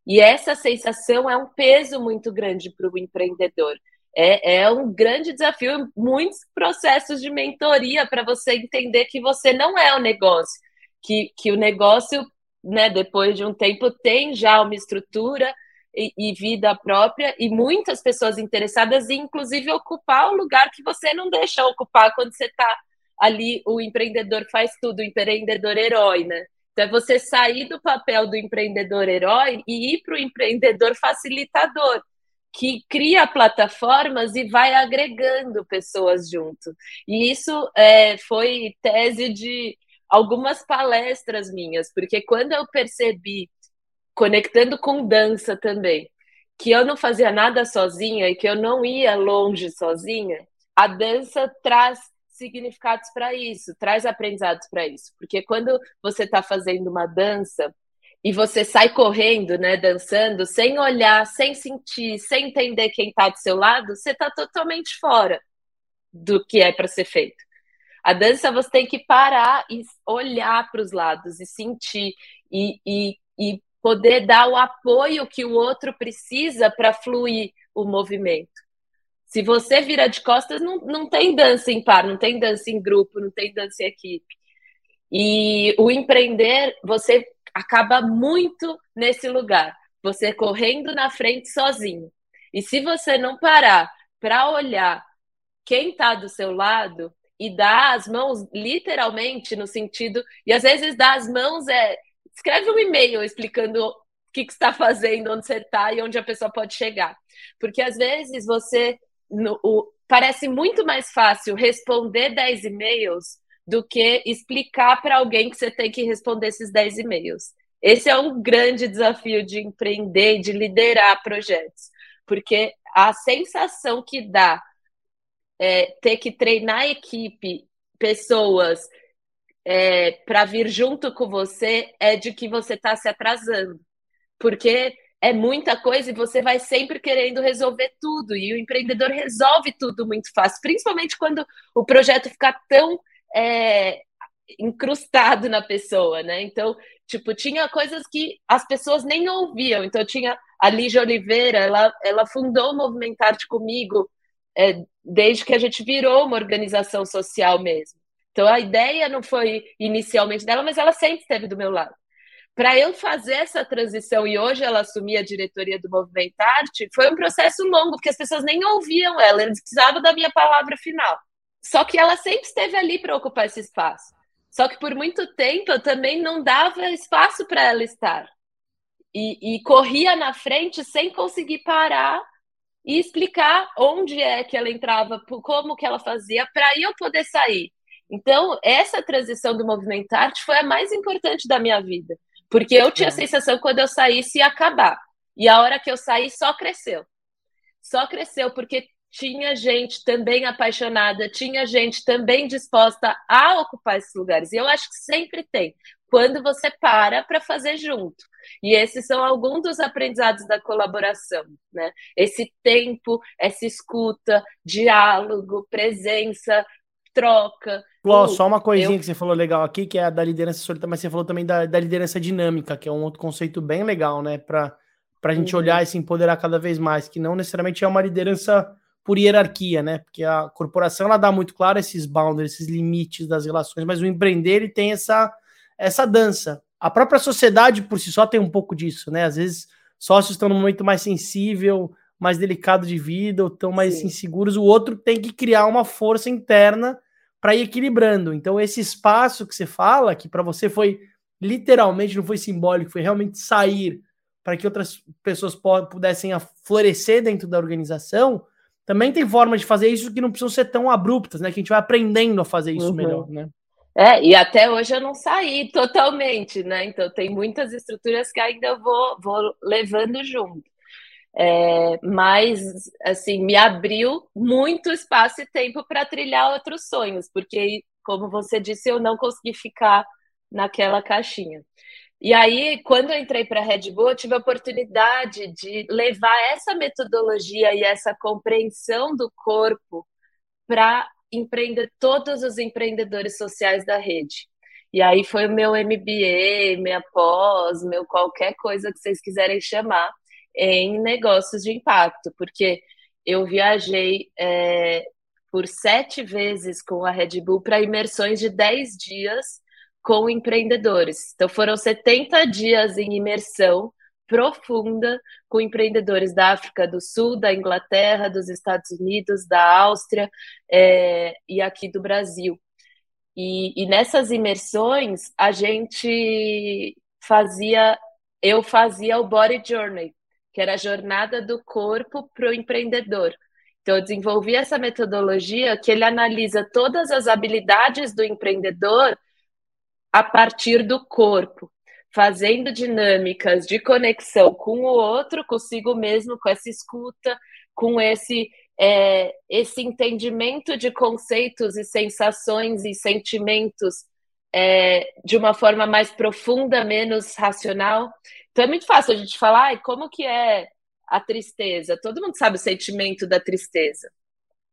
E essa sensação é um peso muito grande para o empreendedor. É, é um grande desafio, muitos processos de mentoria para você entender que você não é o negócio, que, que o negócio, né, depois de um tempo, tem já uma estrutura, e, e, vida própria e muitas pessoas interessadas em, inclusive, ocupar o lugar que você não deixa ocupar quando você está ali, o empreendedor faz tudo, o empreendedor herói, né? Então, é você sair do papel do empreendedor herói e ir para o empreendedor facilitador, que cria plataformas e vai agregando pessoas junto. E isso é, foi tese de algumas palestras minhas, porque quando eu percebi conectando com dança também, que eu não fazia nada sozinha e que eu não ia longe sozinha, a dança traz significados para isso, traz aprendizados para isso. Porque quando você está fazendo uma dança e você sai correndo, né, dançando, sem olhar, sem sentir, sem entender quem está do seu lado, você está totalmente fora do que é para ser feito. A dança você tem que parar e olhar para os lados e sentir e, e, e poder dar o apoio que o outro precisa para fluir o movimento. Se você vira de costas, não, não tem dança em par, não tem dança em grupo, não tem dança em equipe. E o empreender, você acaba muito nesse lugar, você correndo na frente sozinho. E se você não parar para olhar quem está do seu lado e dar as mãos literalmente no sentido, e às vezes dar as mãos é escreve um e-mail explicando o que, que está fazendo, onde você está e onde a pessoa pode chegar. Porque às vezes você no, o, parece muito mais fácil responder 10 e-mails do que explicar para alguém que você tem que responder esses 10 e-mails. Esse é um grande desafio de empreender, de liderar projetos, porque a sensação que dá é, ter que treinar a equipe, pessoas é, para vir junto com você é de que você está se atrasando. Porque é muita coisa e você vai sempre querendo resolver tudo. E o empreendedor resolve tudo muito fácil, principalmente quando o projeto fica tão é, incrustado na pessoa, né? Então, tipo, tinha coisas que as pessoas nem ouviam. Então, tinha a Lígia Oliveira, ela, ela fundou o Movimentarte comigo é, desde que a gente virou uma organização social mesmo. Então a ideia não foi inicialmente dela, mas ela sempre esteve do meu lado. Para eu fazer essa transição e hoje ela assumir a diretoria do Movimento Arte, foi um processo longo, porque as pessoas nem ouviam ela, eles precisavam da minha palavra final. Só que ela sempre esteve ali para ocupar esse espaço. Só que por muito tempo eu também não dava espaço para ela estar. E, e corria na frente sem conseguir parar e explicar onde é que ela entrava, como que ela fazia, para eu poder sair. Então, essa transição do movimento arte foi a mais importante da minha vida, porque eu tinha a sensação quando eu saísse ia acabar. E a hora que eu saí só cresceu. Só cresceu porque tinha gente também apaixonada, tinha gente também disposta a ocupar esses lugares. E eu acho que sempre tem, quando você para para fazer junto. E esses são alguns dos aprendizados da colaboração, né? Esse tempo, essa escuta, diálogo, presença, troca. Uau, só uma coisinha eu... que você falou legal aqui, que é a da liderança solitária, mas você falou também da, da liderança dinâmica, que é um outro conceito bem legal, né? Para a gente uhum. olhar e se empoderar cada vez mais, que não necessariamente é uma liderança por hierarquia, né? Porque a corporação ela dá muito claro esses boundaries, esses limites das relações, mas o empreender ele tem essa essa dança. A própria sociedade por si só tem um pouco disso, né? Às vezes sócios estão num momento mais sensível, mais delicado de vida, ou estão mais Sim. inseguros, o outro tem que criar uma força interna para ir equilibrando. Então, esse espaço que você fala, que para você foi literalmente, não foi simbólico, foi realmente sair para que outras pessoas pudessem florescer dentro da organização, também tem formas de fazer isso que não precisam ser tão abruptas, né? Que a gente vai aprendendo a fazer isso uhum. melhor, né? É, e até hoje eu não saí totalmente, né? Então tem muitas estruturas que ainda eu vou, vou levando junto. É, mas, assim, me abriu muito espaço e tempo para trilhar outros sonhos, porque, como você disse, eu não consegui ficar naquela caixinha. E aí, quando eu entrei para a Red Bull, eu tive a oportunidade de levar essa metodologia e essa compreensão do corpo para empreender todos os empreendedores sociais da rede. E aí foi o meu MBA, minha pós, meu qualquer coisa que vocês quiserem chamar em negócios de impacto, porque eu viajei é, por sete vezes com a Red Bull para imersões de dez dias com empreendedores. Então foram 70 dias em imersão profunda com empreendedores da África do Sul, da Inglaterra, dos Estados Unidos, da Áustria é, e aqui do Brasil. E, e nessas imersões a gente fazia, eu fazia o Body Journey, que era a jornada do corpo para o empreendedor. Então, eu desenvolvi essa metodologia que ele analisa todas as habilidades do empreendedor a partir do corpo, fazendo dinâmicas de conexão com o outro, consigo mesmo, com essa escuta, com esse é, esse entendimento de conceitos e sensações e sentimentos é, de uma forma mais profunda, menos racional. Então é muito fácil a gente falar, como que é a tristeza? Todo mundo sabe o sentimento da tristeza.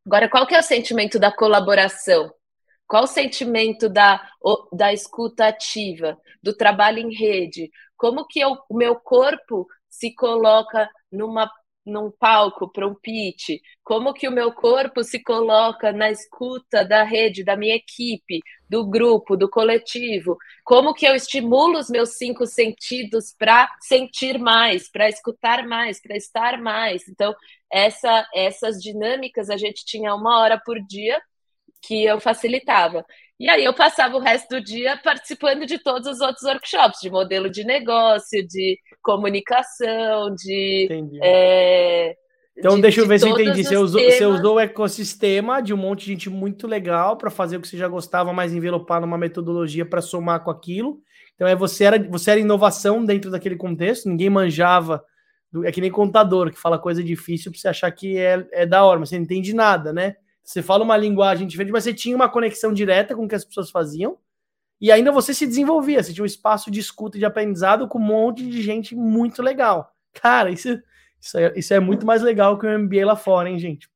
Agora, qual que é o sentimento da colaboração? Qual o sentimento da, da escuta ativa, do trabalho em rede? Como que o meu corpo se coloca numa num palco para um pitch, como que o meu corpo se coloca na escuta da rede, da minha equipe, do grupo, do coletivo, como que eu estimulo os meus cinco sentidos para sentir mais, para escutar mais, para estar mais. Então, essa, essas dinâmicas a gente tinha uma hora por dia que eu facilitava. E aí eu passava o resto do dia participando de todos os outros workshops, de modelo de negócio, de comunicação, de. É, então, de, deixa eu ver se eu entendi. Você usou, você usou o ecossistema de um monte de gente muito legal para fazer o que você já gostava, mas envelopar numa metodologia para somar com aquilo. Então, é, você, era, você era inovação dentro daquele contexto, ninguém manjava. É que nem contador que fala coisa difícil para você achar que é, é da hora, mas você não entende nada, né? Você fala uma linguagem diferente, mas você tinha uma conexão direta com o que as pessoas faziam. E ainda você se desenvolvia, você tinha um espaço de escuta e de aprendizado com um monte de gente muito legal. Cara, isso, isso, é, isso é muito mais legal que o MBA lá fora, hein, gente?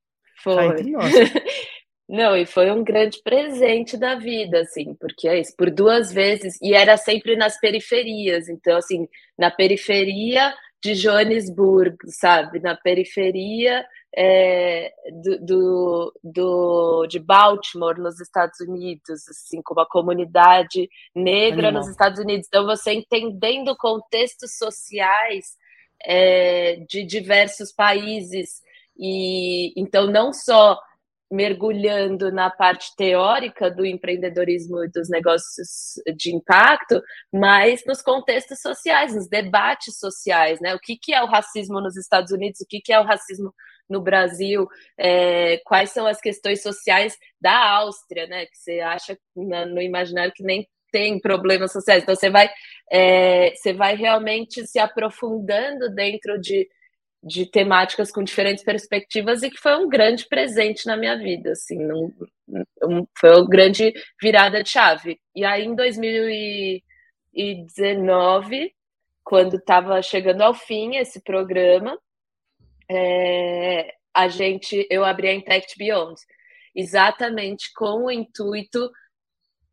Foi. <laughs> Não, e foi um grande presente da vida, assim, porque é isso, por duas vezes, e era sempre nas periferias, então, assim, na periferia de Joanesburgo, sabe? Na periferia é, do, do, do, de Baltimore, nos Estados Unidos, assim, como a comunidade negra Animal. nos Estados Unidos. Então, você entendendo contextos sociais é, de diversos países, e então não só mergulhando na parte teórica do empreendedorismo e dos negócios de impacto, mas nos contextos sociais, nos debates sociais, né? O que, que é o racismo nos Estados Unidos, o que, que é o racismo no Brasil, é, quais são as questões sociais da Áustria, né? Que você acha no imaginário que nem tem problemas sociais. Então você vai, é, você vai realmente se aprofundando dentro de de temáticas com diferentes perspectivas e que foi um grande presente na minha vida, assim, um, um, foi uma grande virada de chave. E aí, em 2019, quando estava chegando ao fim esse programa, é, a gente, eu abri a Intact Beyond, exatamente com o intuito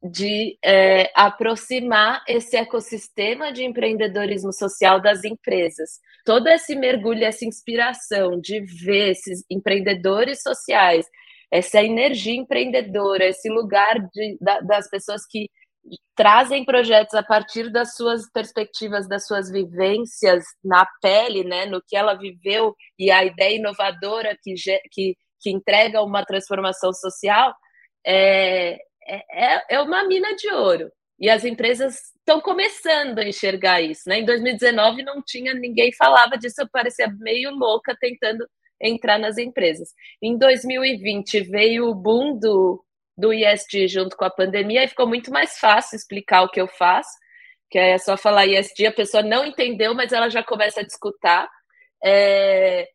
de é, aproximar esse ecossistema de empreendedorismo social das empresas. Todo esse mergulho, essa inspiração de ver esses empreendedores sociais, essa energia empreendedora, esse lugar de, da, das pessoas que trazem projetos a partir das suas perspectivas, das suas vivências na pele, né, no que ela viveu e a ideia inovadora que, que, que entrega uma transformação social, é, é, é, é uma mina de ouro. E as empresas estão começando a enxergar isso. Né? Em 2019 não tinha ninguém falava disso, eu parecia meio louca tentando entrar nas empresas. Em 2020 veio o boom do, do ISD junto com a pandemia e ficou muito mais fácil explicar o que eu faço, que é só falar ISD, a pessoa não entendeu, mas ela já começa a discutir. É,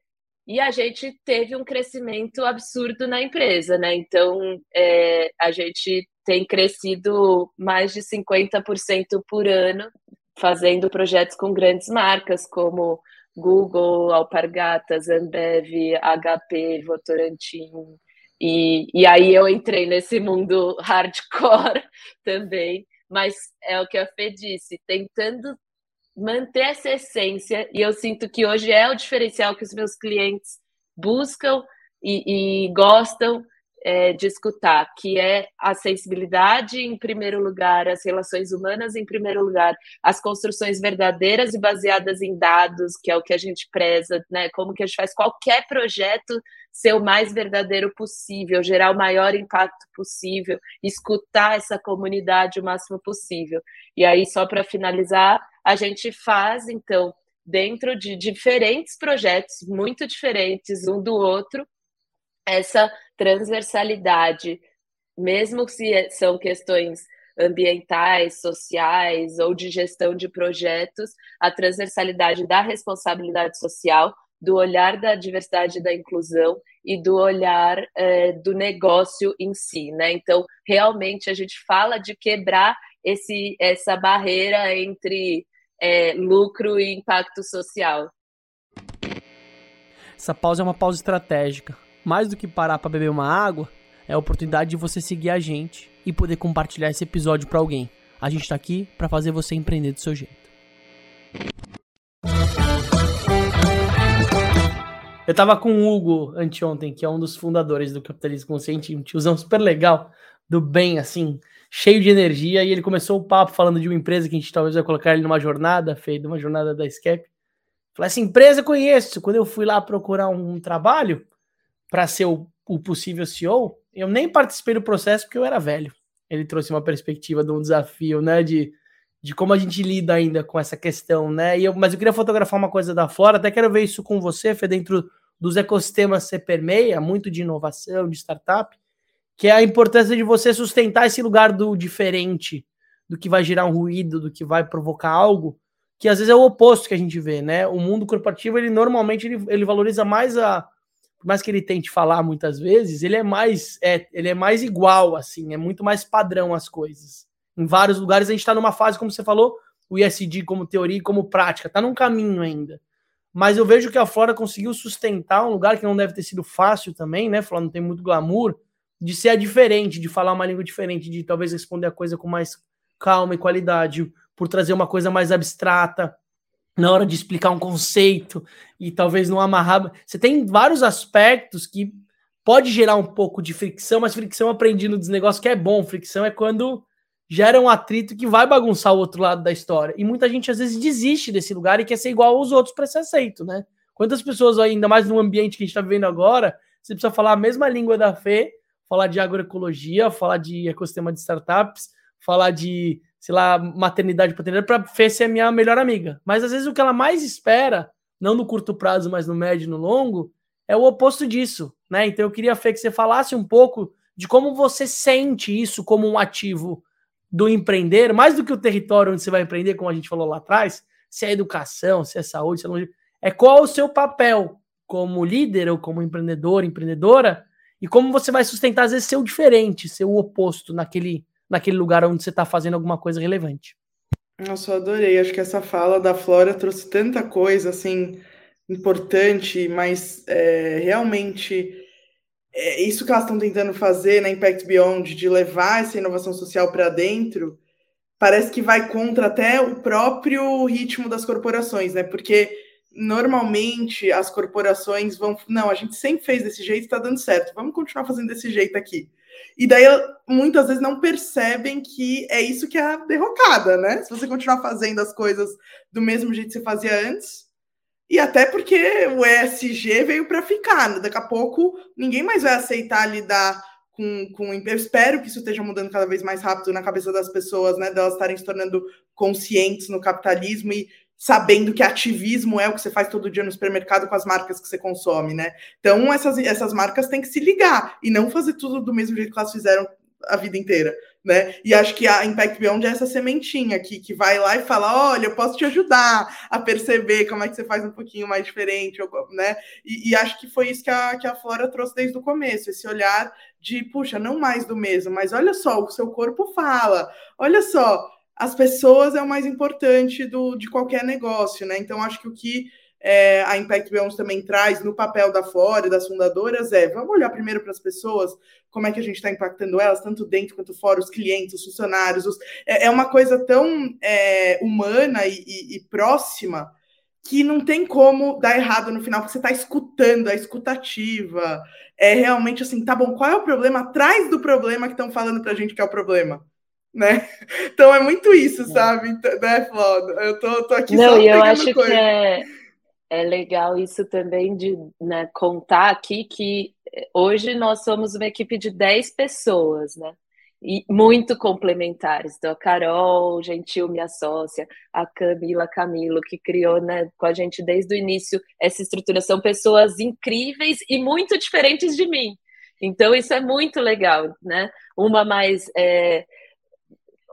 e a gente teve um crescimento absurdo na empresa, né? Então, é, a gente tem crescido mais de 50% por ano, fazendo projetos com grandes marcas como Google, Alpargatas, Ambev, HP, Votorantim. E, e aí eu entrei nesse mundo hardcore <laughs> também, mas é o que a Fê disse, tentando manter essa essência, e eu sinto que hoje é o diferencial que os meus clientes buscam e, e gostam, é, de escutar, que é a sensibilidade em primeiro lugar, as relações humanas em primeiro lugar, as construções verdadeiras e baseadas em dados, que é o que a gente preza, né? Como que a gente faz qualquer projeto ser o mais verdadeiro possível, gerar o maior impacto possível, escutar essa comunidade o máximo possível. E aí, só para finalizar, a gente faz, então, dentro de diferentes projetos, muito diferentes um do outro, essa transversalidade, mesmo se são questões ambientais, sociais ou de gestão de projetos, a transversalidade da responsabilidade social, do olhar da diversidade e da inclusão e do olhar é, do negócio em si, né? Então, realmente a gente fala de quebrar esse, essa barreira entre é, lucro e impacto social. Essa pausa é uma pausa estratégica mais do que parar para beber uma água, é a oportunidade de você seguir a gente e poder compartilhar esse episódio para alguém. A gente está aqui para fazer você empreender do seu jeito. Eu tava com o Hugo anteontem, que é um dos fundadores do Capitalismo Consciente, um tiozão super legal, do bem, assim, cheio de energia, e ele começou o papo falando de uma empresa que a gente talvez vai colocar ele numa jornada, feita uma jornada da Scap. Falei, essa empresa eu conheço. Quando eu fui lá procurar um trabalho, para ser o, o, possível CEO, eu nem participei do processo porque eu era velho. Ele trouxe uma perspectiva de um desafio, né, de, de como a gente lida ainda com essa questão, né? E eu, mas eu queria fotografar uma coisa da fora, até quero ver isso com você, Fê, dentro dos ecossistemas você permeia, muito de inovação, de startup, que é a importância de você sustentar esse lugar do diferente, do que vai gerar um ruído, do que vai provocar algo, que às vezes é o oposto que a gente vê, né? O mundo corporativo, ele normalmente ele, ele valoriza mais a, mais que ele tente falar muitas vezes, ele é mais, é, ele é mais igual, assim, é muito mais padrão as coisas. Em vários lugares a gente está numa fase, como você falou, o ISD como teoria e como prática, está num caminho ainda. Mas eu vejo que a Flora conseguiu sustentar um lugar que não deve ter sido fácil também, né? Flora não tem muito glamour, de ser diferente, de falar uma língua diferente, de talvez responder a coisa com mais calma e qualidade, por trazer uma coisa mais abstrata, na hora de explicar um conceito e talvez não amarrar. Você tem vários aspectos que pode gerar um pouco de fricção, mas fricção aprendendo dos negócios que é bom. Fricção é quando gera um atrito que vai bagunçar o outro lado da história. E muita gente às vezes desiste desse lugar e quer ser igual aos outros para ser aceito, né? Quantas pessoas, ainda mais no ambiente que a gente está vivendo agora, você precisa falar a mesma língua da fé, falar de agroecologia, falar de ecossistema de startups, falar de sei lá, maternidade, paternidade, para Fê ser minha melhor amiga. Mas às vezes o que ela mais espera, não no curto prazo, mas no médio e no longo, é o oposto disso, né? Então eu queria, Fê, que você falasse um pouco de como você sente isso como um ativo do empreender, mais do que o território onde você vai empreender, como a gente falou lá atrás, se é educação, se é saúde, se é longe, é qual o seu papel como líder ou como empreendedor, empreendedora, e como você vai sustentar, às vezes, ser o diferente, ser o oposto naquele naquele lugar onde você está fazendo alguma coisa relevante. Nossa, eu adorei. Acho que essa fala da Flora trouxe tanta coisa assim importante, mas é, realmente é isso que elas estão tentando fazer na Impact Beyond, de levar essa inovação social para dentro, parece que vai contra até o próprio ritmo das corporações, né? Porque normalmente as corporações vão, não, a gente sempre fez desse jeito, está dando certo, vamos continuar fazendo desse jeito aqui. E daí muitas vezes não percebem que é isso que é a derrocada, né? Se você continuar fazendo as coisas do mesmo jeito que você fazia antes, e até porque o ESG veio para ficar, né? daqui a pouco ninguém mais vai aceitar lidar com, com. Eu espero que isso esteja mudando cada vez mais rápido na cabeça das pessoas, né? Delas estarem se tornando conscientes no capitalismo e sabendo que ativismo é o que você faz todo dia no supermercado com as marcas que você consome, né? Então, essas, essas marcas têm que se ligar e não fazer tudo do mesmo jeito que elas fizeram a vida inteira, né? E acho que a Impact Beyond é essa sementinha aqui que vai lá e fala: olha, eu posso te ajudar a perceber como é que você faz um pouquinho mais diferente, né? E, e acho que foi isso que a, que a Flora trouxe desde o começo, esse olhar de, puxa, não mais do mesmo, mas olha só, o seu corpo fala, olha só, as pessoas é o mais importante do, de qualquer negócio, né? Então, acho que o que é, a Impact Beyond também traz no papel da Fora, das fundadoras, é vamos olhar primeiro para as pessoas, como é que a gente está impactando elas, tanto dentro quanto fora, os clientes, os funcionários. Os, é, é, uma coisa tão é, humana e, e, e próxima que não tem como dar errado no final, porque você está escutando, a escutativa. É realmente assim, tá bom, qual é o problema atrás do problema que estão falando para a gente que é o problema? Né? <laughs> Então é muito isso, é. sabe? Então, né, Flávio? Eu tô, tô aqui não, só e eu acho coisa. que é, é legal isso também de né, contar aqui que hoje nós somos uma equipe de 10 pessoas, né? e muito complementares. Então, a Carol Gentil, minha sócia, a Camila Camilo, que criou né, com a gente desde o início essa estrutura, são pessoas incríveis e muito diferentes de mim. Então, isso é muito legal, né? Uma mais é,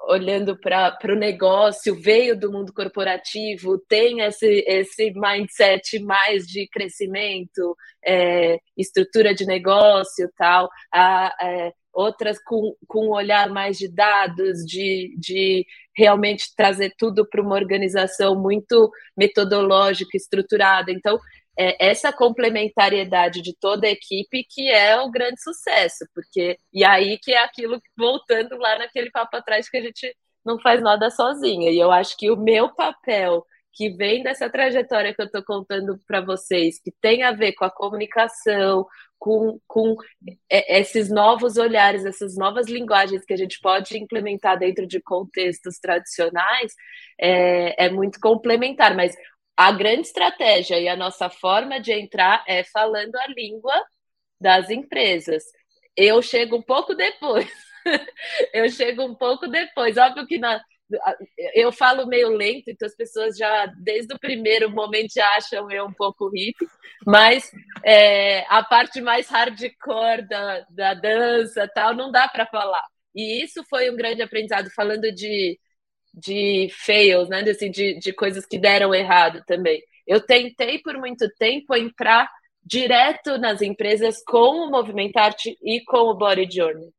olhando para o negócio, veio do mundo corporativo, tem esse, esse mindset mais de crescimento, é, estrutura de negócio tal. A, é, outras com, com um olhar mais de dados, de, de realmente trazer tudo para uma organização muito metodológica, estruturada. Então, é essa complementariedade de toda a equipe que é o grande sucesso, porque e aí que é aquilo voltando lá naquele papo atrás que a gente não faz nada sozinha. E eu acho que o meu papel que vem dessa trajetória que eu estou contando para vocês, que tem a ver com a comunicação, com, com esses novos olhares, essas novas linguagens que a gente pode implementar dentro de contextos tradicionais, é, é muito complementar. Mas a grande estratégia e a nossa forma de entrar é falando a língua das empresas. Eu chego um pouco depois. <laughs> eu chego um pouco depois. Óbvio que na, eu falo meio lento, então as pessoas já, desde o primeiro momento, já acham eu um pouco hippie, mas é, a parte mais hardcore da, da dança tal, não dá para falar. E isso foi um grande aprendizado, falando de, de fails, né? Assim, de, de coisas que deram errado também. Eu tentei por muito tempo entrar direto nas empresas com o Movimentarte e com o Body Journey.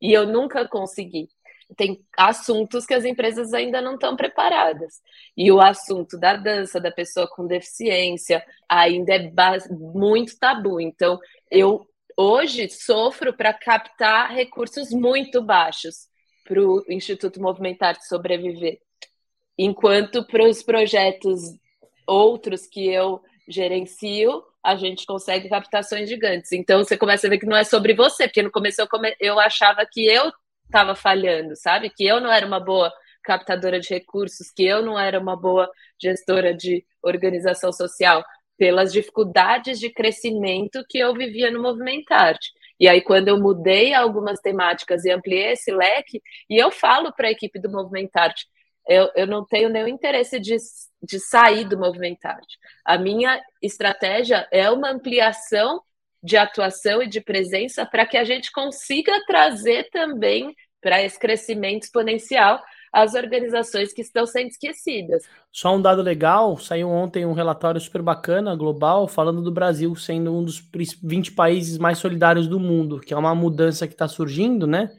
E eu nunca consegui tem assuntos que as empresas ainda não estão preparadas. E o assunto da dança, da pessoa com deficiência, ainda é muito tabu. Então, eu hoje sofro para captar recursos muito baixos para o Instituto Movimentar sobreviver. Enquanto para os projetos outros que eu gerencio, a gente consegue captações gigantes. Então você começa a ver que não é sobre você, porque no começo eu, come... eu achava que eu estava falhando, sabe? Que eu não era uma boa captadora de recursos, que eu não era uma boa gestora de organização social, pelas dificuldades de crescimento que eu vivia no Movimentarte. E aí, quando eu mudei algumas temáticas e ampliei esse leque, e eu falo para a equipe do Movimentarte, eu, eu não tenho nenhum interesse de, de sair do Movimentarte. A minha estratégia é uma ampliação de atuação e de presença para que a gente consiga trazer também para esse crescimento exponencial as organizações que estão sendo esquecidas. Só um dado legal, saiu ontem um relatório super bacana, global, falando do Brasil sendo um dos 20 países mais solidários do mundo, que é uma mudança que está surgindo, né?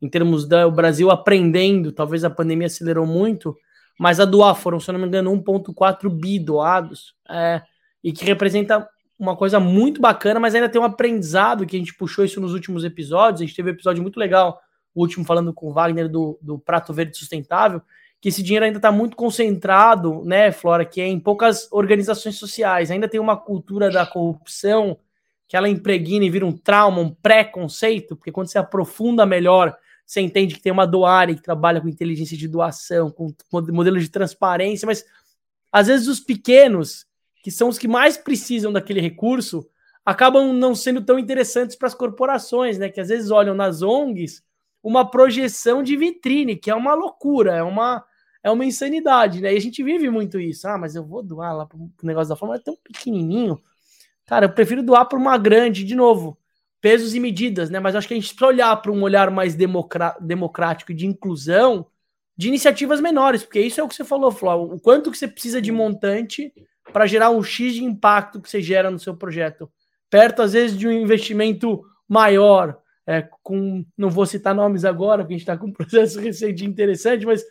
Em termos do Brasil aprendendo, talvez a pandemia acelerou muito, mas a doar foram, se não me engano, 1,4 bi doados, é, e que representa uma coisa muito bacana, mas ainda tem um aprendizado que a gente puxou isso nos últimos episódios. A gente teve um episódio muito legal, último falando com o Wagner do, do Prato Verde Sustentável, que esse dinheiro ainda está muito concentrado, né, Flora, que é em poucas organizações sociais. Ainda tem uma cultura da corrupção que ela impregna e vira um trauma, um pré-conceito, porque quando você aprofunda melhor, você entende que tem uma doária que trabalha com inteligência de doação, com modelo de transparência, mas às vezes os pequenos que são os que mais precisam daquele recurso, acabam não sendo tão interessantes para as corporações, né? Que às vezes olham nas ONGs uma projeção de vitrine, que é uma loucura, é uma, é uma insanidade, né? E a gente vive muito isso. Ah, mas eu vou doar lá o negócio da forma, é tão pequenininho. Cara, eu prefiro doar para uma grande, de novo, pesos e medidas, né? Mas acho que a gente precisa olhar para um olhar mais democrático e de inclusão de iniciativas menores, porque isso é o que você falou, Flávio. O quanto que você precisa de montante para gerar um X de impacto que você gera no seu projeto. Perto, às vezes, de um investimento maior, é, com. Não vou citar nomes agora, porque a gente está com um <laughs> processo recente interessante, mas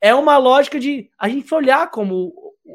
é uma lógica de a gente olhar como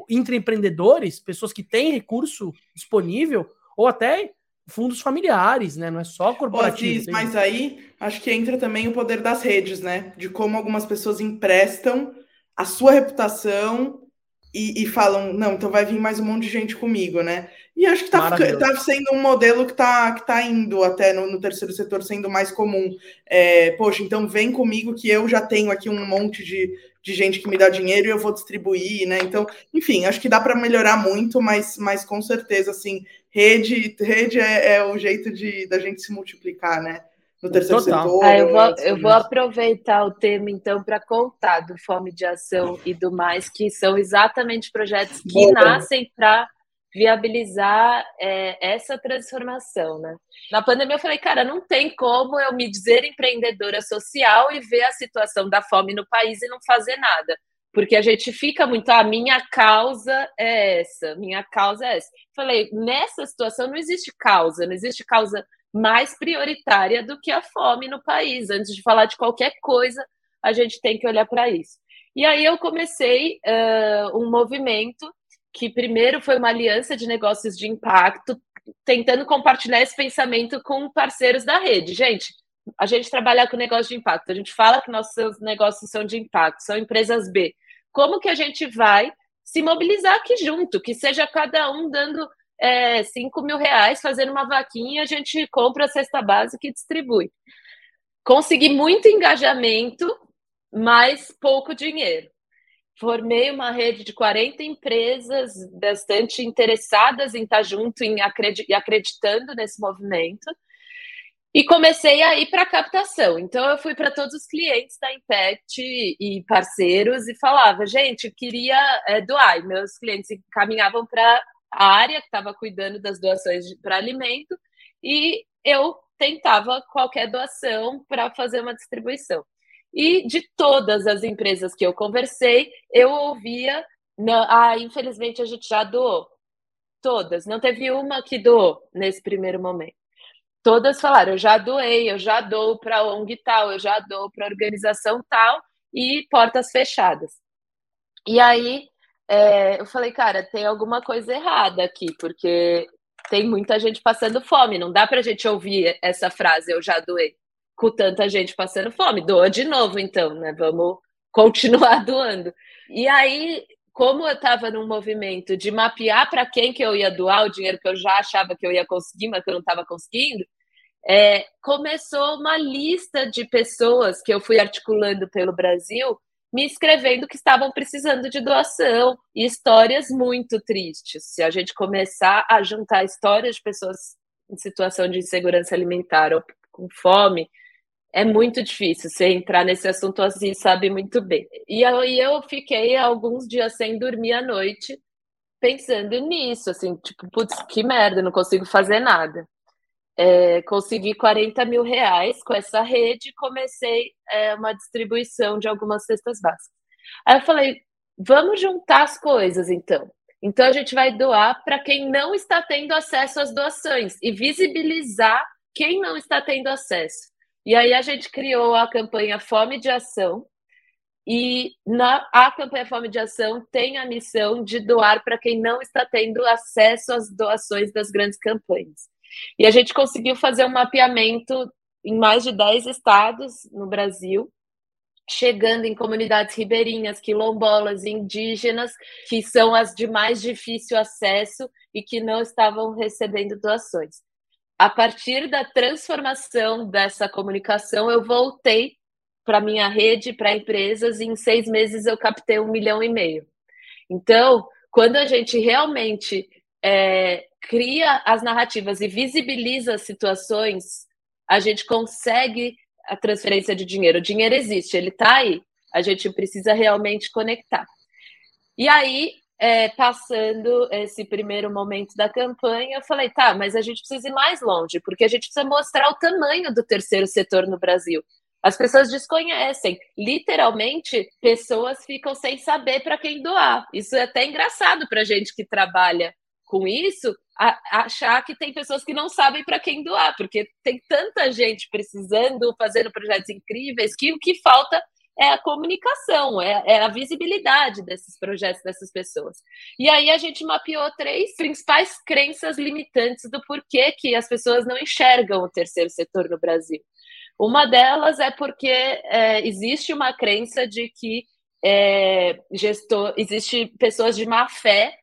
intraempreendedores, pessoas que têm recurso disponível, ou até fundos familiares, né? Não é só corporativo. Oh, mas aí acho que entra também o poder das redes, né? De como algumas pessoas emprestam a sua reputação e, e, falam, não, então vai vir mais um monte de gente comigo, né? E acho que está tá sendo um modelo que está que tá indo até no, no, terceiro setor sendo mais comum. É, poxa, então vem comigo que eu já tenho aqui um monte de, de gente que me dá dinheiro e eu vou distribuir, né? Então, enfim, acho que dá para melhorar muito, mas, mas com certeza, assim, rede, rede é, é o jeito de da gente se multiplicar, né? No terceiro Total. setor. Ah, eu, vou, eu vou aproveitar o tema, então, para contar do Fome de Ação e do Mais, que são exatamente projetos que Boa. nascem para viabilizar é, essa transformação, né? Na pandemia eu falei, cara, não tem como eu me dizer empreendedora social e ver a situação da fome no país e não fazer nada. Porque a gente fica muito, a ah, minha causa é essa, minha causa é essa. Falei, nessa situação não existe causa, não existe causa mais prioritária do que a fome no país. Antes de falar de qualquer coisa, a gente tem que olhar para isso. E aí eu comecei uh, um movimento que primeiro foi uma aliança de negócios de impacto, tentando compartilhar esse pensamento com parceiros da rede. Gente, a gente trabalha com negócio de impacto, a gente fala que nossos negócios são de impacto, são empresas B. Como que a gente vai se mobilizar aqui junto, que seja cada um dando é, 5 mil reais fazendo uma vaquinha, a gente compra a cesta básica e distribui. Consegui muito engajamento, mas pouco dinheiro. Formei uma rede de 40 empresas bastante interessadas em estar junto e acreditando nesse movimento. E comecei a ir para captação. Então, eu fui para todos os clientes da Impact e parceiros e falava: gente, eu queria é, doar. E meus clientes caminhavam para a área que estava cuidando das doações para alimento e eu tentava qualquer doação para fazer uma distribuição. E de todas as empresas que eu conversei, eu ouvia: não, ah, infelizmente a gente já doou. Todas, não teve uma que doou nesse primeiro momento. Todas falaram: eu já doei, eu já dou para ONG tal, eu já dou para organização tal, e portas fechadas. E aí é, eu falei, cara, tem alguma coisa errada aqui, porque tem muita gente passando fome. Não dá para a gente ouvir essa frase, eu já doei, com tanta gente passando fome. Doa de novo, então, né? Vamos <laughs> continuar doando. E aí, como eu estava num movimento de mapear para quem que eu ia doar o dinheiro que eu já achava que eu ia conseguir, mas que eu não estava conseguindo, é, começou uma lista de pessoas que eu fui articulando pelo Brasil me escrevendo que estavam precisando de doação e histórias muito tristes. Se a gente começar a juntar histórias de pessoas em situação de insegurança alimentar ou com fome, é muito difícil você entrar nesse assunto assim, sabe muito bem. E aí eu fiquei alguns dias sem dormir à noite pensando nisso, assim, tipo, putz, que merda, não consigo fazer nada é, consegui 40 mil reais com essa rede e comecei é, uma distribuição de algumas cestas básicas. Aí eu falei, vamos juntar as coisas então. Então a gente vai doar para quem não está tendo acesso às doações e visibilizar quem não está tendo acesso. E aí a gente criou a campanha Fome de Ação, e na a campanha Fome de Ação tem a missão de doar para quem não está tendo acesso às doações das grandes campanhas. E a gente conseguiu fazer um mapeamento em mais de 10 estados no Brasil, chegando em comunidades ribeirinhas, quilombolas, indígenas, que são as de mais difícil acesso e que não estavam recebendo doações. A partir da transformação dessa comunicação, eu voltei para minha rede, para empresas, e em seis meses eu captei um milhão e meio. Então, quando a gente realmente é, cria as narrativas e visibiliza as situações, a gente consegue a transferência de dinheiro. O dinheiro existe, ele está aí. A gente precisa realmente conectar. E aí, é, passando esse primeiro momento da campanha, eu falei, tá, mas a gente precisa ir mais longe, porque a gente precisa mostrar o tamanho do terceiro setor no Brasil. As pessoas desconhecem. Literalmente, pessoas ficam sem saber para quem doar. Isso é até engraçado para a gente que trabalha com isso, a, achar que tem pessoas que não sabem para quem doar, porque tem tanta gente precisando, fazendo projetos incríveis, que o que falta é a comunicação, é, é, a visibilidade desses projetos, dessas pessoas. E aí a gente mapeou três principais crenças limitantes do porquê que as pessoas não enxergam o terceiro setor no Brasil. Uma delas é porque é, existe uma crença de que é, gestor, existe pessoas de má fé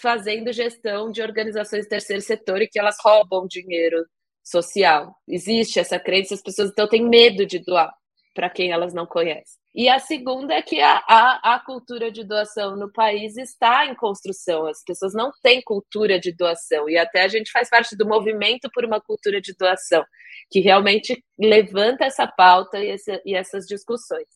fazendo gestão de organizações do terceiro setor e que elas roubam dinheiro social. Existe essa crença, as pessoas então têm medo de doar para quem elas não conhecem. E a segunda é que a, a, a, cultura de doação no país está em construção. As pessoas não têm cultura de doação. E até a gente faz parte do movimento por uma cultura de doação, que realmente levanta essa pauta e, essa, e essas discussões.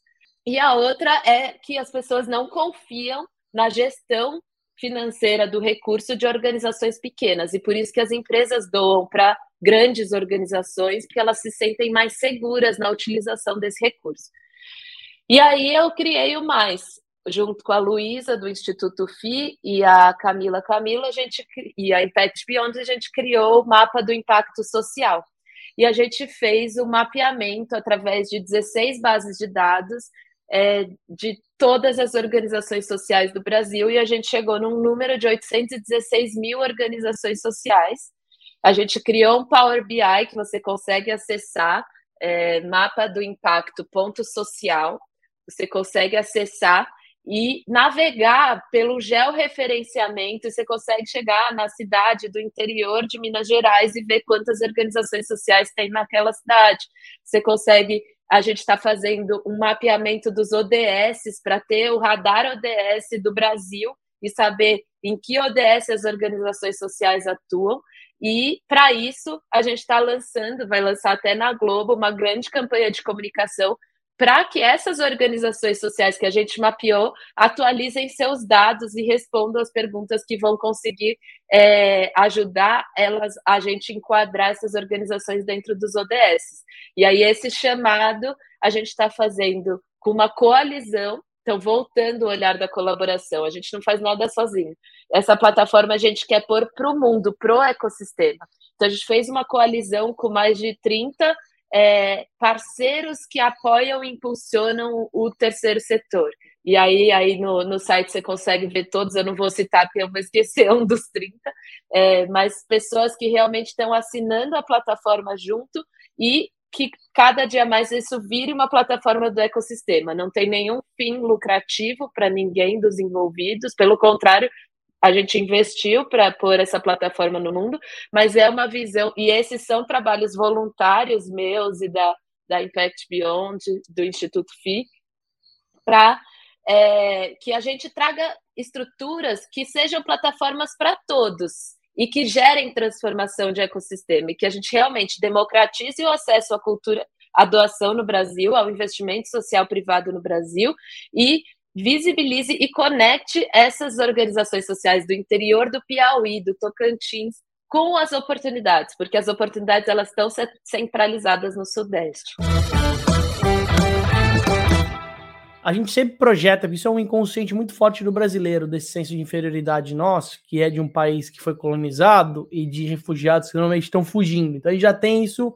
E a outra é que as pessoas não confiam na gestão financeira do recurso de organizações pequenas. E por isso que as empresas doam para grandes organizações, porque elas se sentem mais seguras na utilização desse recurso. E aí eu criei o Mais, junto com a Luísa do Instituto FI e a Camila Camila, a gente e a Impact Beyond, a gente criou o mapa do impacto social. E a gente fez o mapeamento através de 16 bases de dados é, de todas as organizações sociais do Brasil e a gente chegou num número de 816 mil organizações sociais. A gente criou um Power BI que você consegue acessar, é, mapa do impacto ponto social, você consegue acessar e navegar pelo georreferenciamento, você consegue chegar na cidade do interior de Minas Gerais e ver quantas organizações sociais tem naquela cidade. Você consegue, a gente está fazendo um mapeamento dos ODS para ter o radar ODS do Brasil e saber em que ODS as organizações sociais atuam. E para isso a gente está lançando, vai lançar até na Globo, uma grande campanha de comunicação para que essas organizações sociais que a gente mapeou atualizem seus dados e respondam as perguntas que vão conseguir é, ajudar elas a gente enquadrar essas organizações dentro dos ODS. E aí esse chamado a gente está fazendo com uma coalizão. Então, voltando o olhar da colaboração, a gente não faz nada sozinho. Essa plataforma a gente quer pôr para o mundo, para o ecossistema. Então, a gente fez uma coalizão com mais de 30 é, parceiros que apoiam e impulsionam o terceiro setor. E aí, aí no, no site você consegue ver todos, eu não vou citar porque eu vou esquecer <laughs> um dos 30, é, mas pessoas que realmente estão assinando a plataforma junto e que cada dia mais isso vire uma plataforma do ecossistema. Não tem nenhum fim lucrativo para ninguém dos envolvidos, pelo contrário, a gente investiu para pôr essa plataforma no mundo, mas é uma visão, e esses são trabalhos voluntários meus e da, da Impact Beyond, do Instituto FI, para é, que a gente traga estruturas que sejam plataformas para todos e que gerem transformação de ecossistema, e que a gente realmente democratize o acesso à cultura, à doação no Brasil, ao investimento social privado no Brasil e visibilize e conecte essas organizações sociais do interior do Piauí, do Tocantins, com as oportunidades, porque as oportunidades elas estão centralizadas no Sudeste. A gente sempre projeta, isso é um inconsciente muito forte do brasileiro, desse senso de inferioridade nosso, que é de um país que foi colonizado e de refugiados que normalmente estão fugindo. Então a gente já tem isso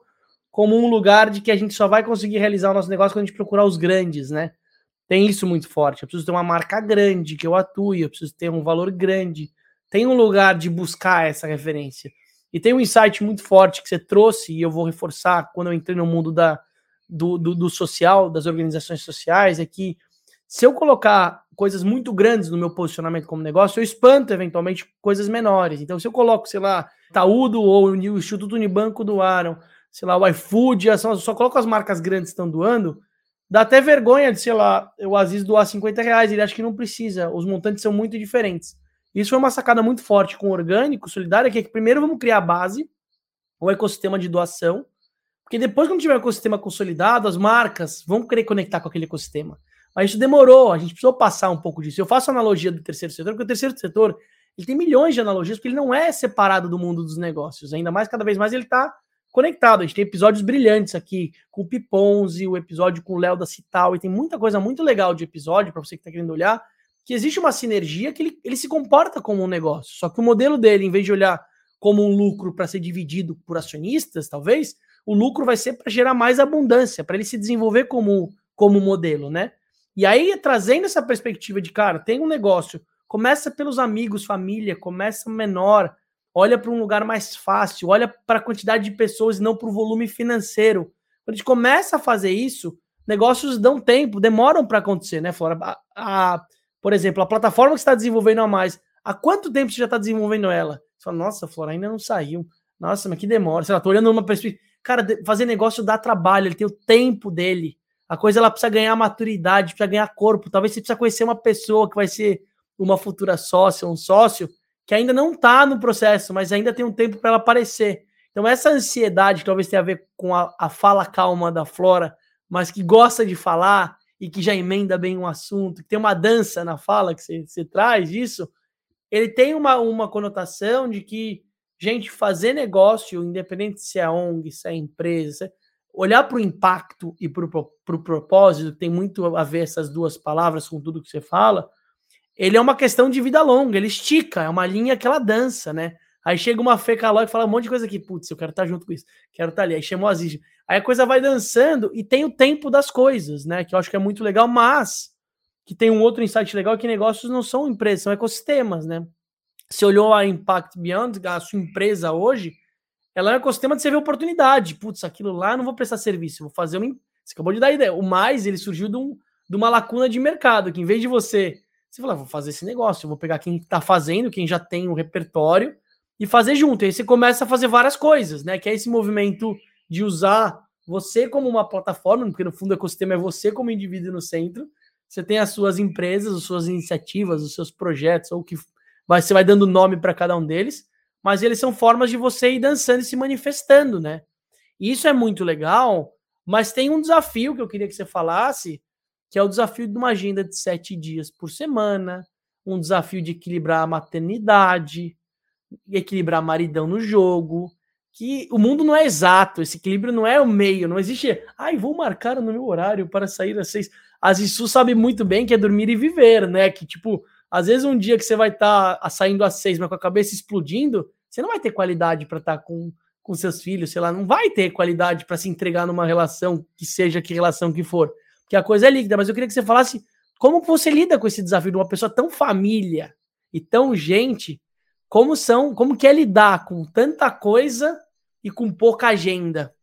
como um lugar de que a gente só vai conseguir realizar o nosso negócio quando a gente procurar os grandes, né? Tem isso muito forte. Eu preciso ter uma marca grande que eu atue, eu preciso ter um valor grande. Tem um lugar de buscar essa referência. E tem um insight muito forte que você trouxe, e eu vou reforçar quando eu entrei no mundo da, do, do, do social, das organizações sociais, é que se eu colocar coisas muito grandes no meu posicionamento como negócio, eu espanto eventualmente coisas menores. Então, se eu coloco, sei lá, Taúdo ou o Instituto Unibanco doaram, sei lá, o iFood, só, só coloco as marcas grandes que estão doando, Dá até vergonha de, sei lá, o Aziz doar 50 reais, ele acha que não precisa, os montantes são muito diferentes. Isso foi uma sacada muito forte com o orgânico, solidário, que é que primeiro vamos criar a base, o ecossistema de doação, porque depois, quando tiver o ecossistema consolidado, as marcas vão querer conectar com aquele ecossistema. Mas isso demorou, a gente precisou passar um pouco disso. Eu faço analogia do terceiro setor, porque o terceiro setor ele tem milhões de analogias, porque ele não é separado do mundo dos negócios. Ainda mais, cada vez mais, ele está conectado. A gente tem episódios brilhantes aqui com o Piponzi, o episódio com o Léo da Cital, e tem muita coisa muito legal de episódio para você que está querendo olhar, que existe uma sinergia que ele, ele se comporta como um negócio. Só que o modelo dele, em vez de olhar como um lucro para ser dividido por acionistas, talvez, o lucro vai ser para gerar mais abundância, para ele se desenvolver como, como modelo, né? E aí, trazendo essa perspectiva de, cara, tem um negócio, começa pelos amigos, família, começa menor, olha para um lugar mais fácil, olha para a quantidade de pessoas e não para o volume financeiro. Quando a gente começa a fazer isso, negócios dão tempo, demoram para acontecer, né, Flora? A, a, por exemplo, a plataforma que você está desenvolvendo a mais, há quanto tempo você já está desenvolvendo ela? Você fala, nossa, Flora, ainda não saiu. Nossa, mas que demora. Lá, tô olhando numa perspectiva. Cara, fazer negócio dá trabalho, ele tem o tempo dele. A coisa ela precisa ganhar maturidade, precisa ganhar corpo. Talvez você precisa conhecer uma pessoa que vai ser uma futura sócia, um sócio, que ainda não está no processo, mas ainda tem um tempo para ela aparecer. Então, essa ansiedade que talvez tenha a ver com a, a fala calma da Flora, mas que gosta de falar e que já emenda bem um assunto, que tem uma dança na fala que você, traz isso, ele tem uma, uma conotação de que, gente, fazer negócio, independente se é ONG, se é empresa, olhar para o impacto e para o pro propósito, tem muito a ver essas duas palavras com tudo que você fala, ele é uma questão de vida longa, ele estica, é uma linha que ela dança, né? Aí chega uma Fê Calói e fala um monte de coisa aqui, putz, eu quero estar junto com isso, quero estar ali. Aí chamou a Aziz. Aí a coisa vai dançando e tem o tempo das coisas, né? Que eu acho que é muito legal, mas que tem um outro insight legal que negócios não são empresas, são ecossistemas, né? Você olhou a Impact Beyond, a sua empresa hoje, ela é um ecossistema de você ver oportunidade. Putz, aquilo lá eu não vou prestar serviço, vou fazer uma. Você acabou de dar ideia. O mais, ele surgiu de, um, de uma lacuna de mercado, que em vez de você. Você fala, vou fazer esse negócio, vou pegar quem está fazendo, quem já tem o um repertório, e fazer junto. E aí você começa a fazer várias coisas, né? Que é esse movimento de usar você como uma plataforma, porque no fundo o ecossistema é você como indivíduo no centro. Você tem as suas empresas, as suas iniciativas, os seus projetos, ou que vai, você vai dando nome para cada um deles mas eles são formas de você ir dançando e se manifestando, né? E isso é muito legal, mas tem um desafio que eu queria que você falasse, que é o desafio de uma agenda de sete dias por semana, um desafio de equilibrar a maternidade, equilibrar maridão no jogo, que o mundo não é exato, esse equilíbrio não é o meio, não existe, ai, vou marcar no meu horário para sair às seis. As Issu sabe muito bem que é dormir e viver, né? Que tipo, às vezes, um dia que você vai estar tá saindo às seis, mas com a cabeça explodindo, você não vai ter qualidade para estar tá com, com seus filhos, sei lá, não vai ter qualidade para se entregar numa relação que seja que relação que for. Porque a coisa é líquida, mas eu queria que você falasse como você lida com esse desafio de uma pessoa tão família e tão gente, como são, como que é lidar com tanta coisa e com pouca agenda.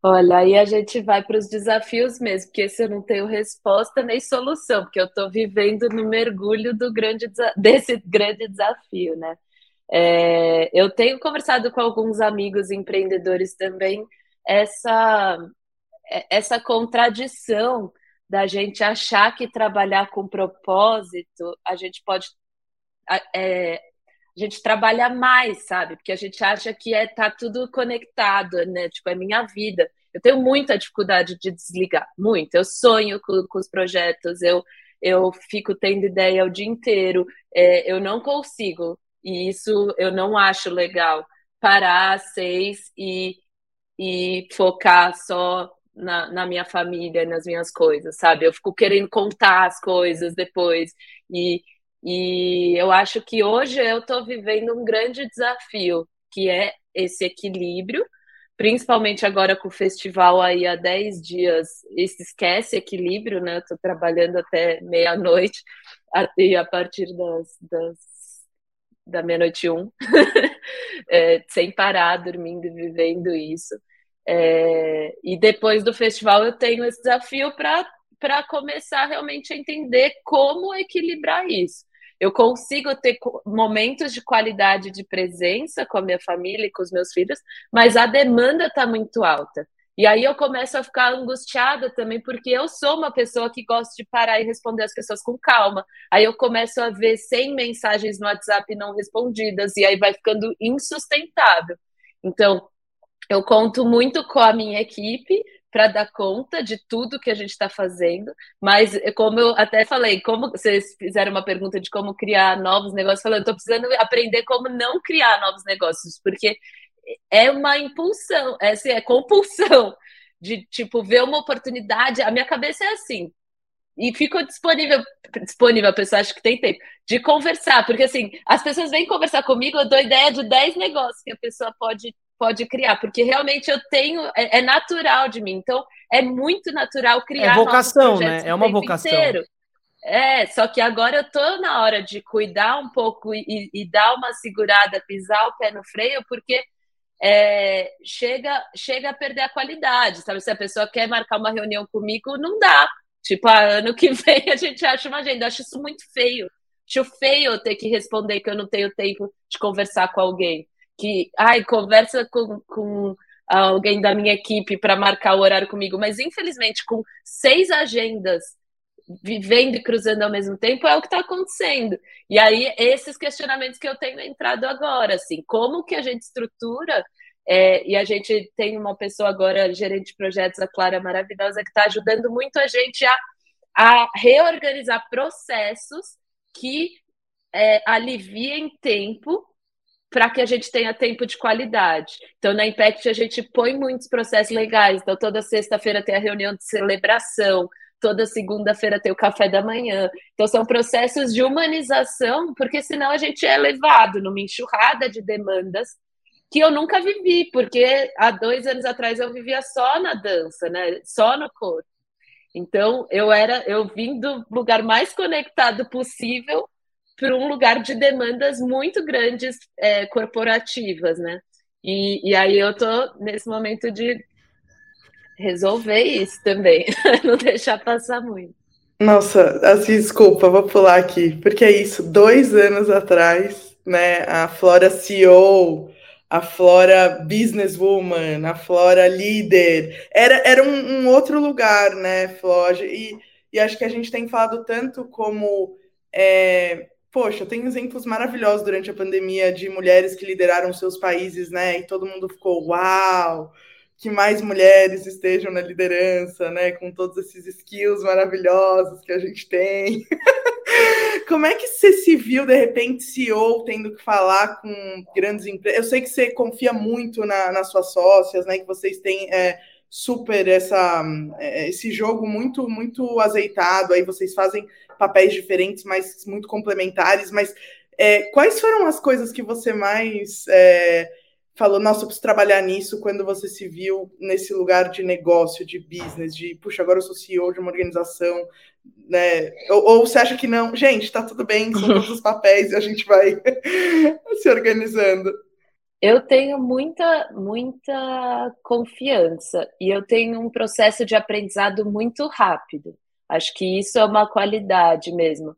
Olha, aí a gente vai para os desafios mesmo, porque esse eu não tenho resposta nem solução, porque eu estou vivendo no mergulho do grande <laughs> desse grande desafio, né? É, eu tenho conversado com alguns amigos empreendedores também essa essa contradição da gente achar que trabalhar com propósito a gente pode é, a gente trabalha mais, sabe? Porque a gente acha que é tá tudo conectado, né? Tipo, é minha vida. Eu tenho muita dificuldade de desligar, muito. Eu sonho com, com os projetos, eu, eu fico tendo ideia o dia inteiro, é, eu não consigo, e isso eu não acho legal, parar às seis e, e focar só na, na, minha família, nas minhas coisas, sabe? Eu fico querendo contar as coisas depois. E, e eu acho que hoje eu estou vivendo um grande desafio, que é esse equilíbrio, principalmente agora com o festival aí há 10 dias, esse esquece equilíbrio, né? Estou trabalhando até meia-noite e a partir das, das da meia-noite um, <laughs> é, sem parar, dormindo e vivendo isso. É, e depois do festival eu tenho esse desafio para começar realmente a entender como equilibrar isso eu consigo ter momentos de qualidade de presença com a minha família e com os meus filhos, mas a demanda está muito alta. E aí eu começo a ficar angustiada também, porque eu sou uma pessoa que gosta de parar e responder as pessoas com calma. Aí eu começo a ver 100 mensagens no WhatsApp não respondidas, e aí vai ficando insustentável. Então, eu conto muito com a minha equipe para dar conta de tudo que a gente está fazendo, mas como eu até falei, como vocês fizeram uma pergunta de como criar novos negócios, falando, estou precisando aprender como não criar novos negócios, porque é uma impulsão, é, assim, é compulsão de tipo ver uma oportunidade. A minha cabeça é assim, e fico disponível, disponível, a pessoa acha que tem tempo, de conversar, porque assim, as pessoas vêm conversar comigo, eu dou ideia de 10 negócios que a pessoa pode pode criar, porque realmente eu tenho, é, é natural de mim, então é muito natural criar. É vocação, né? É uma vocação. Inteiro. É, só que agora eu tô na hora de cuidar um pouco e, e, dar uma segurada, pisar o pé no freio, porque é, chega, chega a perder a qualidade, sabe? Se a pessoa quer marcar uma reunião comigo, não dá. Tipo, a ano que <laughs> vem a gente acha uma agenda. Eu acho isso muito feio. Acho feio eu ter que responder que eu não tenho tempo de conversar com alguém. Que, ai, conversa com, com alguém da minha equipe para marcar o horário comigo. Mas, infelizmente, com seis agendas vivendo e cruzando ao mesmo tempo é o que está acontecendo. E aí, esses questionamentos que eu tenho entrado agora, assim, como que a gente estrutura, é, e a gente tem uma pessoa agora, gerente de projetos, a Clara maravilhosa, que está ajudando muito a gente a, a reorganizar processos que é, aliviem tempo para que a gente tenha tempo de qualidade. Então, na Impact, a gente põe muitos processos legais. Então, toda sexta-feira tem a reunião de celebração, toda segunda-feira tem o café da manhã. Então, são processos de humanização, porque senão a gente é levado numa enxurrada de demandas que eu nunca vivi, porque há dois anos atrás eu vivia só na dança, né? Só no corpo. Então, eu era, eu vim do lugar mais conectado possível para um lugar de demandas muito grandes é, corporativas, né? E, e aí eu tô nesse momento de resolver isso também, <laughs> não deixar passar muito. Nossa, assim, desculpa, vou pular aqui, porque é isso, dois anos atrás, né, a Flora CEO, a Flora businesswoman, a Flora líder, era, era um, um outro lugar, né, Flora, e, e acho que a gente tem falado tanto como, é, poxa, tem exemplos maravilhosos durante a pandemia de mulheres que lideraram seus países, né, e todo mundo ficou, uau, que mais mulheres estejam na liderança, né? Com todos esses skills maravilhosos que a gente tem. <laughs> Como é que você se viu, de repente, CEO, tendo que falar com grandes empresas? Eu sei que você confia muito na, nas suas sócias, né? Que vocês têm é, super essa, é, esse jogo muito, muito azeitado. Aí vocês fazem papéis diferentes, mas muito complementares. Mas é, quais foram as coisas que você mais é, falou, nossa, eu preciso trabalhar nisso quando você se viu nesse lugar de negócio, de business, de, puxa, agora eu sou CEO de uma organização, né? Ou, ou você acha que não? Gente, tá tudo bem, são todos os papéis e a gente vai <laughs> se organizando. Eu tenho muita, muita confiança e eu tenho um processo de aprendizado muito rápido. Acho que isso é uma qualidade mesmo.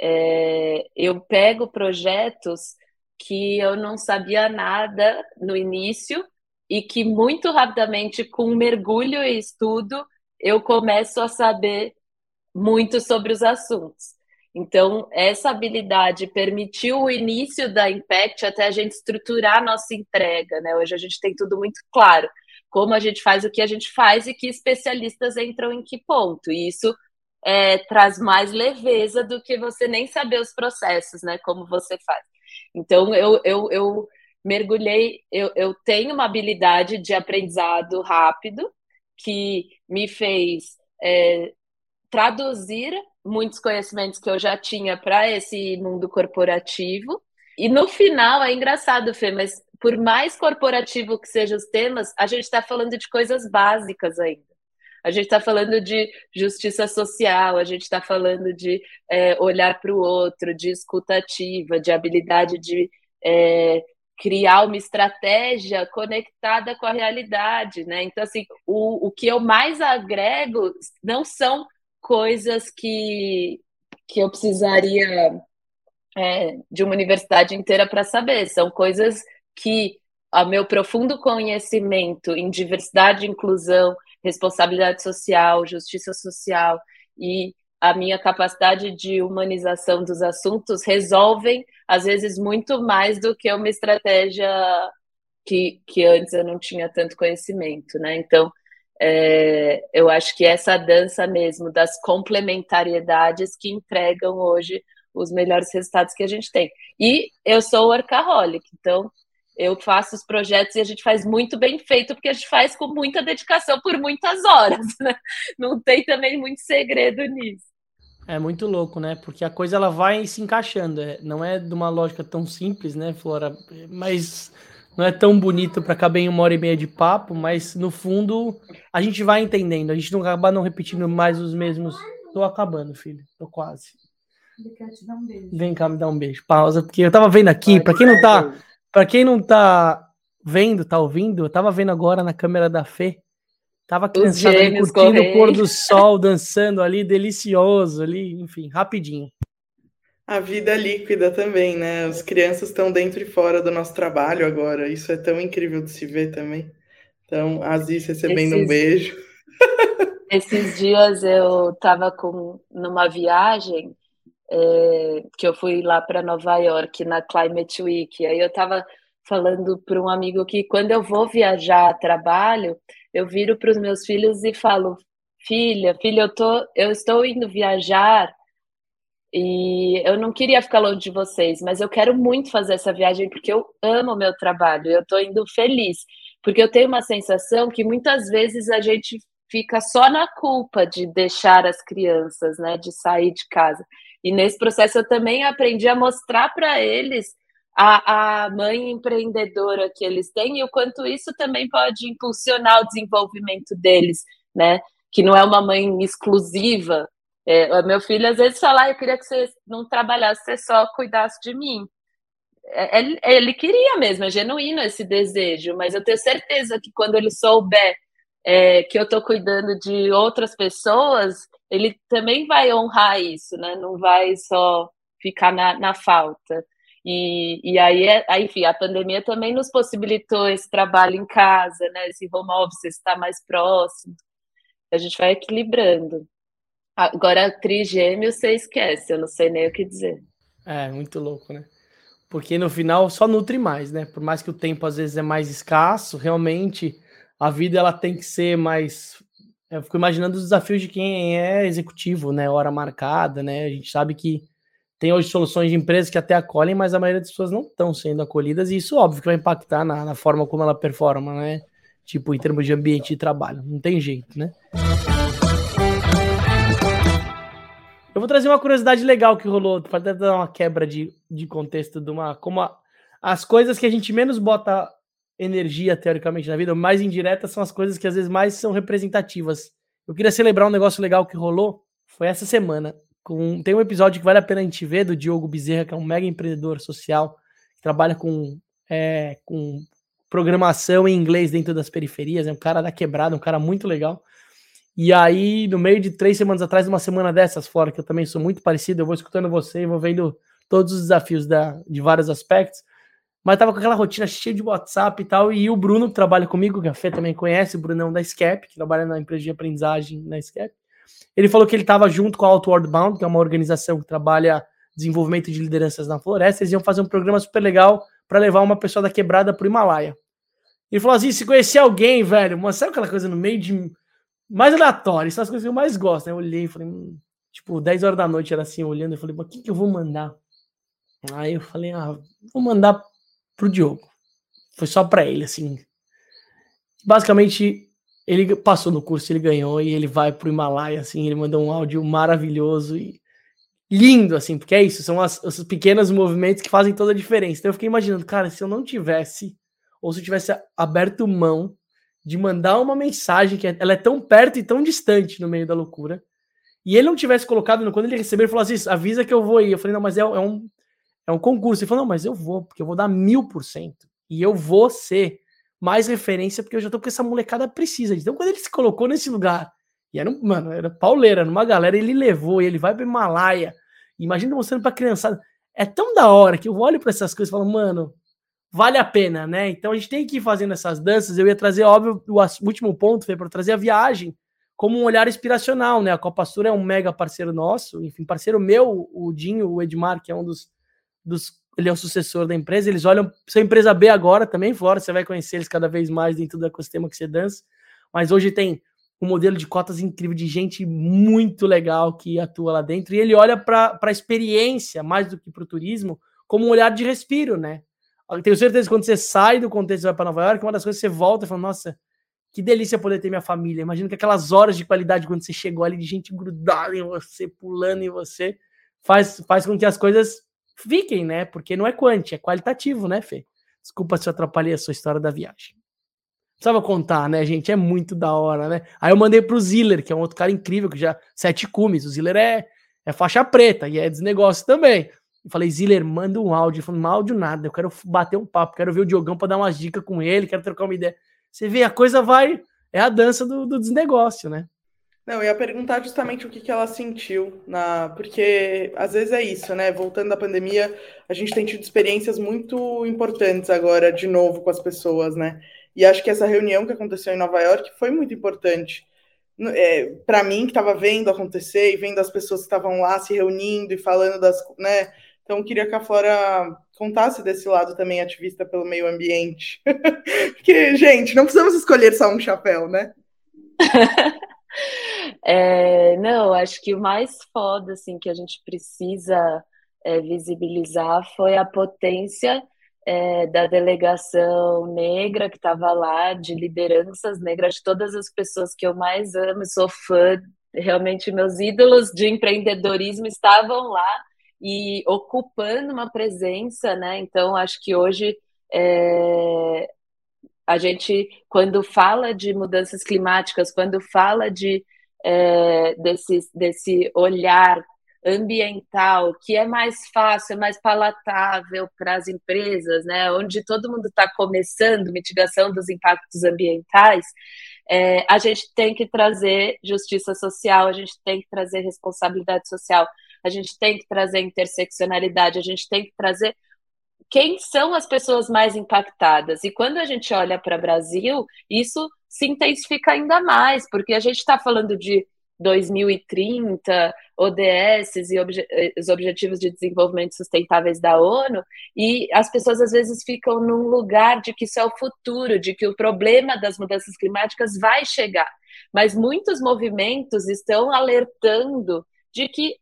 É, eu pego projetos que eu não sabia nada no início e que muito rapidamente, com mergulho e estudo, eu começo a saber muito sobre os assuntos. Então, essa habilidade permitiu o início da Impact até a gente estruturar a nossa entrega, né? Hoje a gente tem tudo muito claro, como a gente faz o que a gente faz e que especialistas entram em que ponto. E isso é, traz mais leveza do que você nem saber os processos, né? Como você faz. Então, eu, eu, eu mergulhei, eu, eu tenho uma habilidade de aprendizado rápido que me fez é, traduzir muitos conhecimentos que eu já tinha para esse mundo corporativo. E no final, é engraçado, Fê, mas por mais corporativo que sejam os temas, a gente está falando de coisas básicas ainda. A gente está falando de justiça social, a gente está falando de é, olhar para o outro, de escutativa, de habilidade de é, criar uma estratégia conectada com a realidade, né? Então, assim, o, o que eu mais agrego não são coisas que, que eu precisaria é, de uma universidade inteira para saber, são coisas que o meu profundo conhecimento em diversidade e inclusão, responsabilidade social, justiça social e a minha capacidade de humanização dos assuntos resolvem, às vezes, muito mais do que uma estratégia que, que antes eu não tinha tanto conhecimento, né? Então, é, eu acho que essa dança mesmo das complementariedades que entregam hoje os melhores resultados que a gente tem. E eu sou workaholic, então eu faço os projetos e a gente faz muito bem feito, porque a gente faz com muita dedicação por muitas horas, <laughs> né? Não tem também muito segredo nisso. É muito louco, né? Porque a coisa ela vai se encaixando. É, não é de uma lógica tão simples, né, Flora? Mas não é tão bonito para caber em uma hora e meia de papo, mas no fundo a gente vai entendendo. A gente não acaba não repetindo mais os mesmos. Tô acabando, filho. Tô quase. Vem cá me dar um beijo. Pausa, porque eu tava vendo aqui, para quem não tá para quem não tá vendo, tá ouvindo, eu tava vendo agora na câmera da Fê. Tava criançada ali curtindo o pôr do sol, dançando ali, delicioso ali, enfim, rapidinho. A vida é líquida também, né? As crianças estão dentro e fora do nosso trabalho agora. Isso é tão incrível de se ver também. Então, Aziz recebendo Esses... um beijo. <laughs> Esses dias eu estava com numa viagem é, que eu fui lá para Nova York na Climate Week. Aí eu estava falando para um amigo que quando eu vou viajar a trabalho, eu viro para os meus filhos e falo: "Filha, filha, eu tô, eu estou indo viajar e eu não queria ficar longe de vocês, mas eu quero muito fazer essa viagem porque eu amo meu trabalho. Eu estou indo feliz, porque eu tenho uma sensação que muitas vezes a gente fica só na culpa de deixar as crianças, né, de sair de casa. E nesse processo eu também aprendi a mostrar para eles a, a mãe empreendedora que eles têm e o quanto isso também pode impulsionar o desenvolvimento deles, né? Que não é uma mãe exclusiva. É, meu filho às vezes fala, ah, eu queria que você não trabalhasse, você só cuidasse de mim. É, ele, ele queria mesmo, é genuíno esse desejo, mas eu tenho certeza que quando ele souber é, que eu estou cuidando de outras pessoas, ele também vai honrar isso, né? Não vai só ficar na, na falta. E, e aí, é, aí, enfim, a pandemia também nos possibilitou esse trabalho em casa, né? Esse home office estar mais próximo. A gente vai equilibrando. Agora, trigêmeo, você esquece, eu não sei nem o que dizer. É, muito louco, né? Porque no final só nutre mais, né? Por mais que o tempo às vezes é mais escasso, realmente a vida ela tem que ser mais. Eu fico imaginando os desafios de quem é executivo, né? Hora marcada, né? A gente sabe que tem hoje soluções de empresas que até acolhem, mas a maioria das pessoas não estão sendo acolhidas, e isso, óbvio, que vai impactar na, na forma como ela performa, né? Tipo, em termos de ambiente de trabalho. Não tem jeito, né? Eu vou trazer uma curiosidade legal que rolou, para dar uma quebra de, de contexto de uma. Como a, as coisas que a gente menos bota energia, teoricamente, na vida, mais indiretas são as coisas que às vezes mais são representativas. Eu queria celebrar um negócio legal que rolou, foi essa semana. Com, tem um episódio que vale a pena a gente ver do Diogo Bezerra, que é um mega empreendedor social, que trabalha com, é, com programação em inglês dentro das periferias, é um cara da quebrada, um cara muito legal. E aí, no meio de três semanas atrás, uma semana dessas fora, que eu também sou muito parecido, eu vou escutando você vou vendo todos os desafios da, de vários aspectos mas tava com aquela rotina cheia de WhatsApp e tal. E o Bruno, que trabalha comigo, que a Fê também conhece, o Brunão da Scap, que trabalha na empresa de aprendizagem na Scap. Ele falou que ele estava junto com a Outward Bound, que é uma organização que trabalha desenvolvimento de lideranças na floresta. Eles iam fazer um programa super legal para levar uma pessoa da quebrada para o Himalaia. Ele falou assim: se conhecer alguém, velho, mano, sabe aquela coisa no meio de. Mais aleatória, são as coisas que eu mais gosto, né? Eu olhei e falei, hum, tipo, 10 horas da noite era assim, olhando, eu falei, o que, que eu vou mandar? Aí eu falei, ah, vou mandar pro Diogo. Foi só para ele, assim. Basicamente, ele passou no curso, ele ganhou e ele vai pro Himalaia, assim. Ele mandou um áudio maravilhoso e lindo, assim, porque é isso, são as, os pequenos movimentos que fazem toda a diferença. Então eu fiquei imaginando, cara, se eu não tivesse, ou se eu tivesse aberto mão de mandar uma mensagem que é, ela é tão perto e tão distante no meio da loucura, e ele não tivesse colocado, quando ele recebeu, ele falou assim: avisa que eu vou ir. Eu falei, não, mas é, é um é um concurso. Ele falou, não, mas eu vou, porque eu vou dar mil por cento. E eu vou ser mais referência, porque eu já tô com essa molecada precisa. Então, quando ele se colocou nesse lugar, e era, mano, era pauleira, numa galera, ele levou, e ele vai pro Himalaia. Imagina mostrando pra criançada. É tão da hora que eu olho para essas coisas e falo, mano, vale a pena, né? Então a gente tem que ir fazendo essas danças. Eu ia trazer, óbvio, o último ponto foi para trazer a viagem como um olhar inspiracional, né? A Copa Sur é um mega parceiro nosso, enfim, parceiro meu, o Dinho, o Edmar, que é um dos dos, ele é o sucessor da empresa, eles olham, são empresa B agora também, fora, você vai conhecer eles cada vez mais dentro do ecossistema que você dança, mas hoje tem um modelo de cotas incrível de gente muito legal que atua lá dentro, e ele olha para a experiência, mais do que para o turismo, como um olhar de respiro, né? Tenho certeza que quando você sai do contexto e vai para Nova York, uma das coisas que você volta e fala, nossa, que delícia poder ter minha família. Imagina que aquelas horas de qualidade quando você chegou ali de gente grudada em você, pulando em você, faz, faz com que as coisas fiquem, né? Porque não é quant, é qualitativo, né, Fê? Desculpa se eu atrapalhei a sua história da viagem. Precisava contar, né, gente? É muito da hora, né? Aí eu mandei pro Ziller, que é um outro cara incrível, que já. Sete cumes. O Ziller é, é faixa preta e é desnegócio também. falei, Ziller, manda um áudio. Ele falou, não áudio nada, eu quero bater um papo, quero ver o Diogão para dar umas dicas com ele, quero trocar uma ideia. Você vê, a coisa vai. É a dança do, do desnegócio, né? Não, eu ia perguntar justamente o que, que ela sentiu, na porque às vezes é isso, né? Voltando da pandemia, a gente tem tido experiências muito importantes agora, de novo, com as pessoas, né? E acho que essa reunião que aconteceu em Nova York foi muito importante. É, para mim, que estava vendo acontecer e vendo as pessoas que estavam lá se reunindo e falando das. Né? Então, queria que a Flora contasse desse lado também ativista pelo meio ambiente. <laughs> Porque, gente, não precisamos escolher só um chapéu, né? <laughs> <laughs> É, não, acho que o mais foda assim, que a gente precisa é, visibilizar foi a potência é, da delegação negra que estava lá, de lideranças negras, todas as pessoas que eu mais amo e sou fã, realmente meus ídolos de empreendedorismo estavam lá e ocupando uma presença, né? Então, acho que hoje é, a gente, quando fala de mudanças climáticas, quando fala de é, desse, desse olhar ambiental, que é mais fácil, é mais palatável para as empresas, né? onde todo mundo está começando mitigação dos impactos ambientais, é, a gente tem que trazer justiça social, a gente tem que trazer responsabilidade social, a gente tem que trazer interseccionalidade, a gente tem que trazer quem são as pessoas mais impactadas. E quando a gente olha para o Brasil, isso se intensifica ainda mais, porque a gente está falando de 2030, ODS e obje os Objetivos de Desenvolvimento Sustentáveis da ONU, e as pessoas às vezes ficam num lugar de que isso é o futuro, de que o problema das mudanças climáticas vai chegar. Mas muitos movimentos estão alertando de que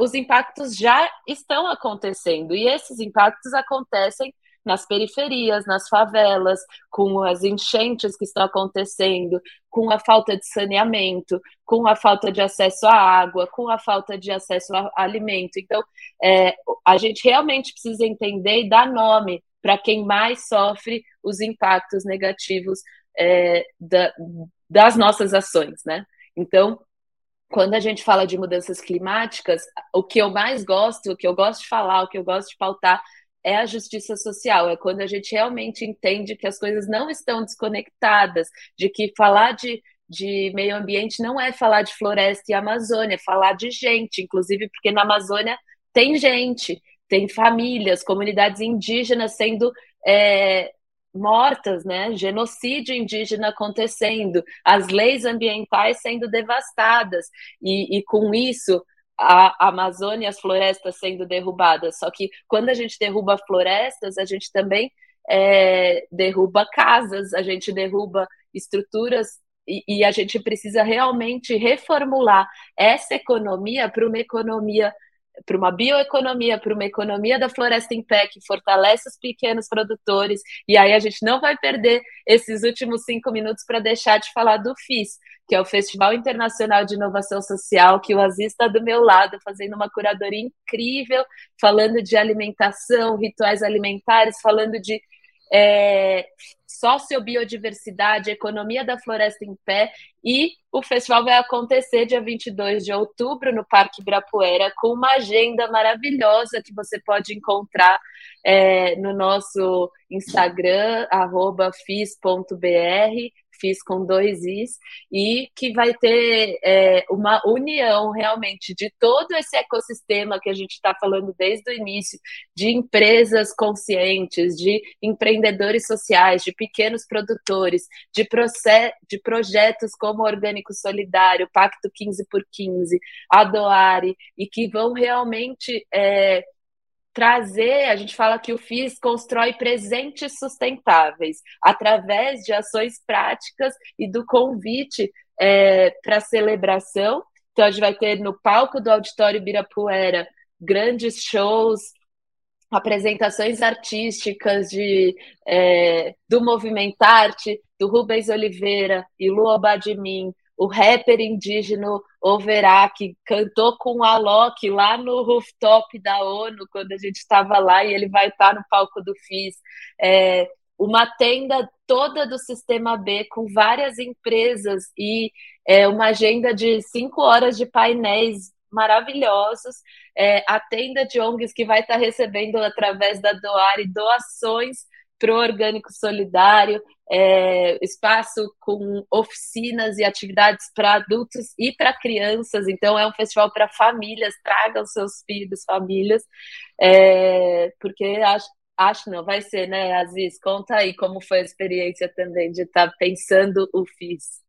os impactos já estão acontecendo, e esses impactos acontecem nas periferias, nas favelas, com as enchentes que estão acontecendo, com a falta de saneamento, com a falta de acesso à água, com a falta de acesso a alimento. Então, é, a gente realmente precisa entender e dar nome para quem mais sofre os impactos negativos é, da, das nossas ações, né? Então, quando a gente fala de mudanças climáticas, o que eu mais gosto, o que eu gosto de falar, o que eu gosto de pautar é a justiça social, é quando a gente realmente entende que as coisas não estão desconectadas, de que falar de, de meio ambiente não é falar de floresta e Amazônia, é falar de gente, inclusive porque na Amazônia tem gente, tem famílias, comunidades indígenas sendo é, mortas, né? Genocídio indígena acontecendo, as leis ambientais sendo devastadas, e, e com isso a Amazônia as florestas sendo derrubadas. Só que quando a gente derruba florestas, a gente também é, derruba casas, a gente derruba estruturas e, e, a gente precisa realmente reformular essa economia para uma economia para uma bioeconomia, para uma economia da floresta em pé que fortalece os pequenos produtores. E aí a gente não vai perder esses últimos cinco minutos para deixar de falar do FIS, que é o Festival Internacional de Inovação Social, que o Aziz está do meu lado, fazendo uma curadoria incrível, falando de alimentação, rituais alimentares, falando de é, sociobiodiversidade, economia da floresta em pé, e o festival vai acontecer dia 22 de outubro no Parque Ibirapuera, com uma agenda maravilhosa que você pode encontrar é, no nosso Instagram, fis.br, fiz com dois Is, e que vai ter é, uma união realmente de todo esse ecossistema que a gente está falando desde o início, de empresas conscientes, de empreendedores sociais, de pequenos produtores, de, de projetos como Orgânico Solidário, Pacto 15 por 15, a Doare, e que vão realmente. É, trazer, a gente fala que o FIS constrói presentes sustentáveis através de ações práticas e do convite é, para celebração. Então, a gente vai ter no palco do Auditório Birapuera grandes shows, apresentações artísticas de, é, do Movimentarte, do Rubens Oliveira e Lua Badmin, o rapper indígena Overá, que cantou com o Alok lá no rooftop da ONU, quando a gente estava lá, e ele vai estar no palco do FIS. É, uma tenda toda do Sistema B, com várias empresas, e é, uma agenda de cinco horas de painéis maravilhosos, é, a tenda de ONGs que vai estar recebendo através da Doare doações para o Orgânico Solidário, é, espaço com oficinas e atividades para adultos e para crianças. Então, é um festival para famílias, tragam seus filhos, famílias, é, porque acho, acho não, vai ser, né, Aziz? Conta aí como foi a experiência também de estar tá pensando o FIS.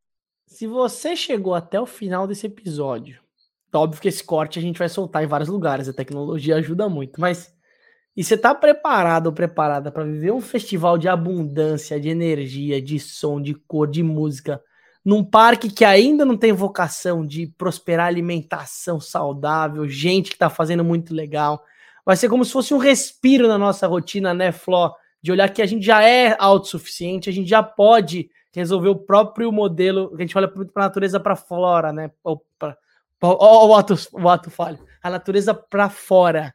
Se você chegou até o final desse episódio, tá óbvio que esse corte a gente vai soltar em vários lugares, a tecnologia ajuda muito, mas e você tá preparado ou preparada para viver um festival de abundância, de energia, de som, de cor, de música, num parque que ainda não tem vocação de prosperar alimentação saudável, gente que tá fazendo muito legal. Vai ser como se fosse um respiro na nossa rotina, né, Fló? De olhar que a gente já é autossuficiente, a gente já pode resolver o próprio modelo. A gente olha para a natureza para fora, né? Ó, o o ato falho. A natureza para fora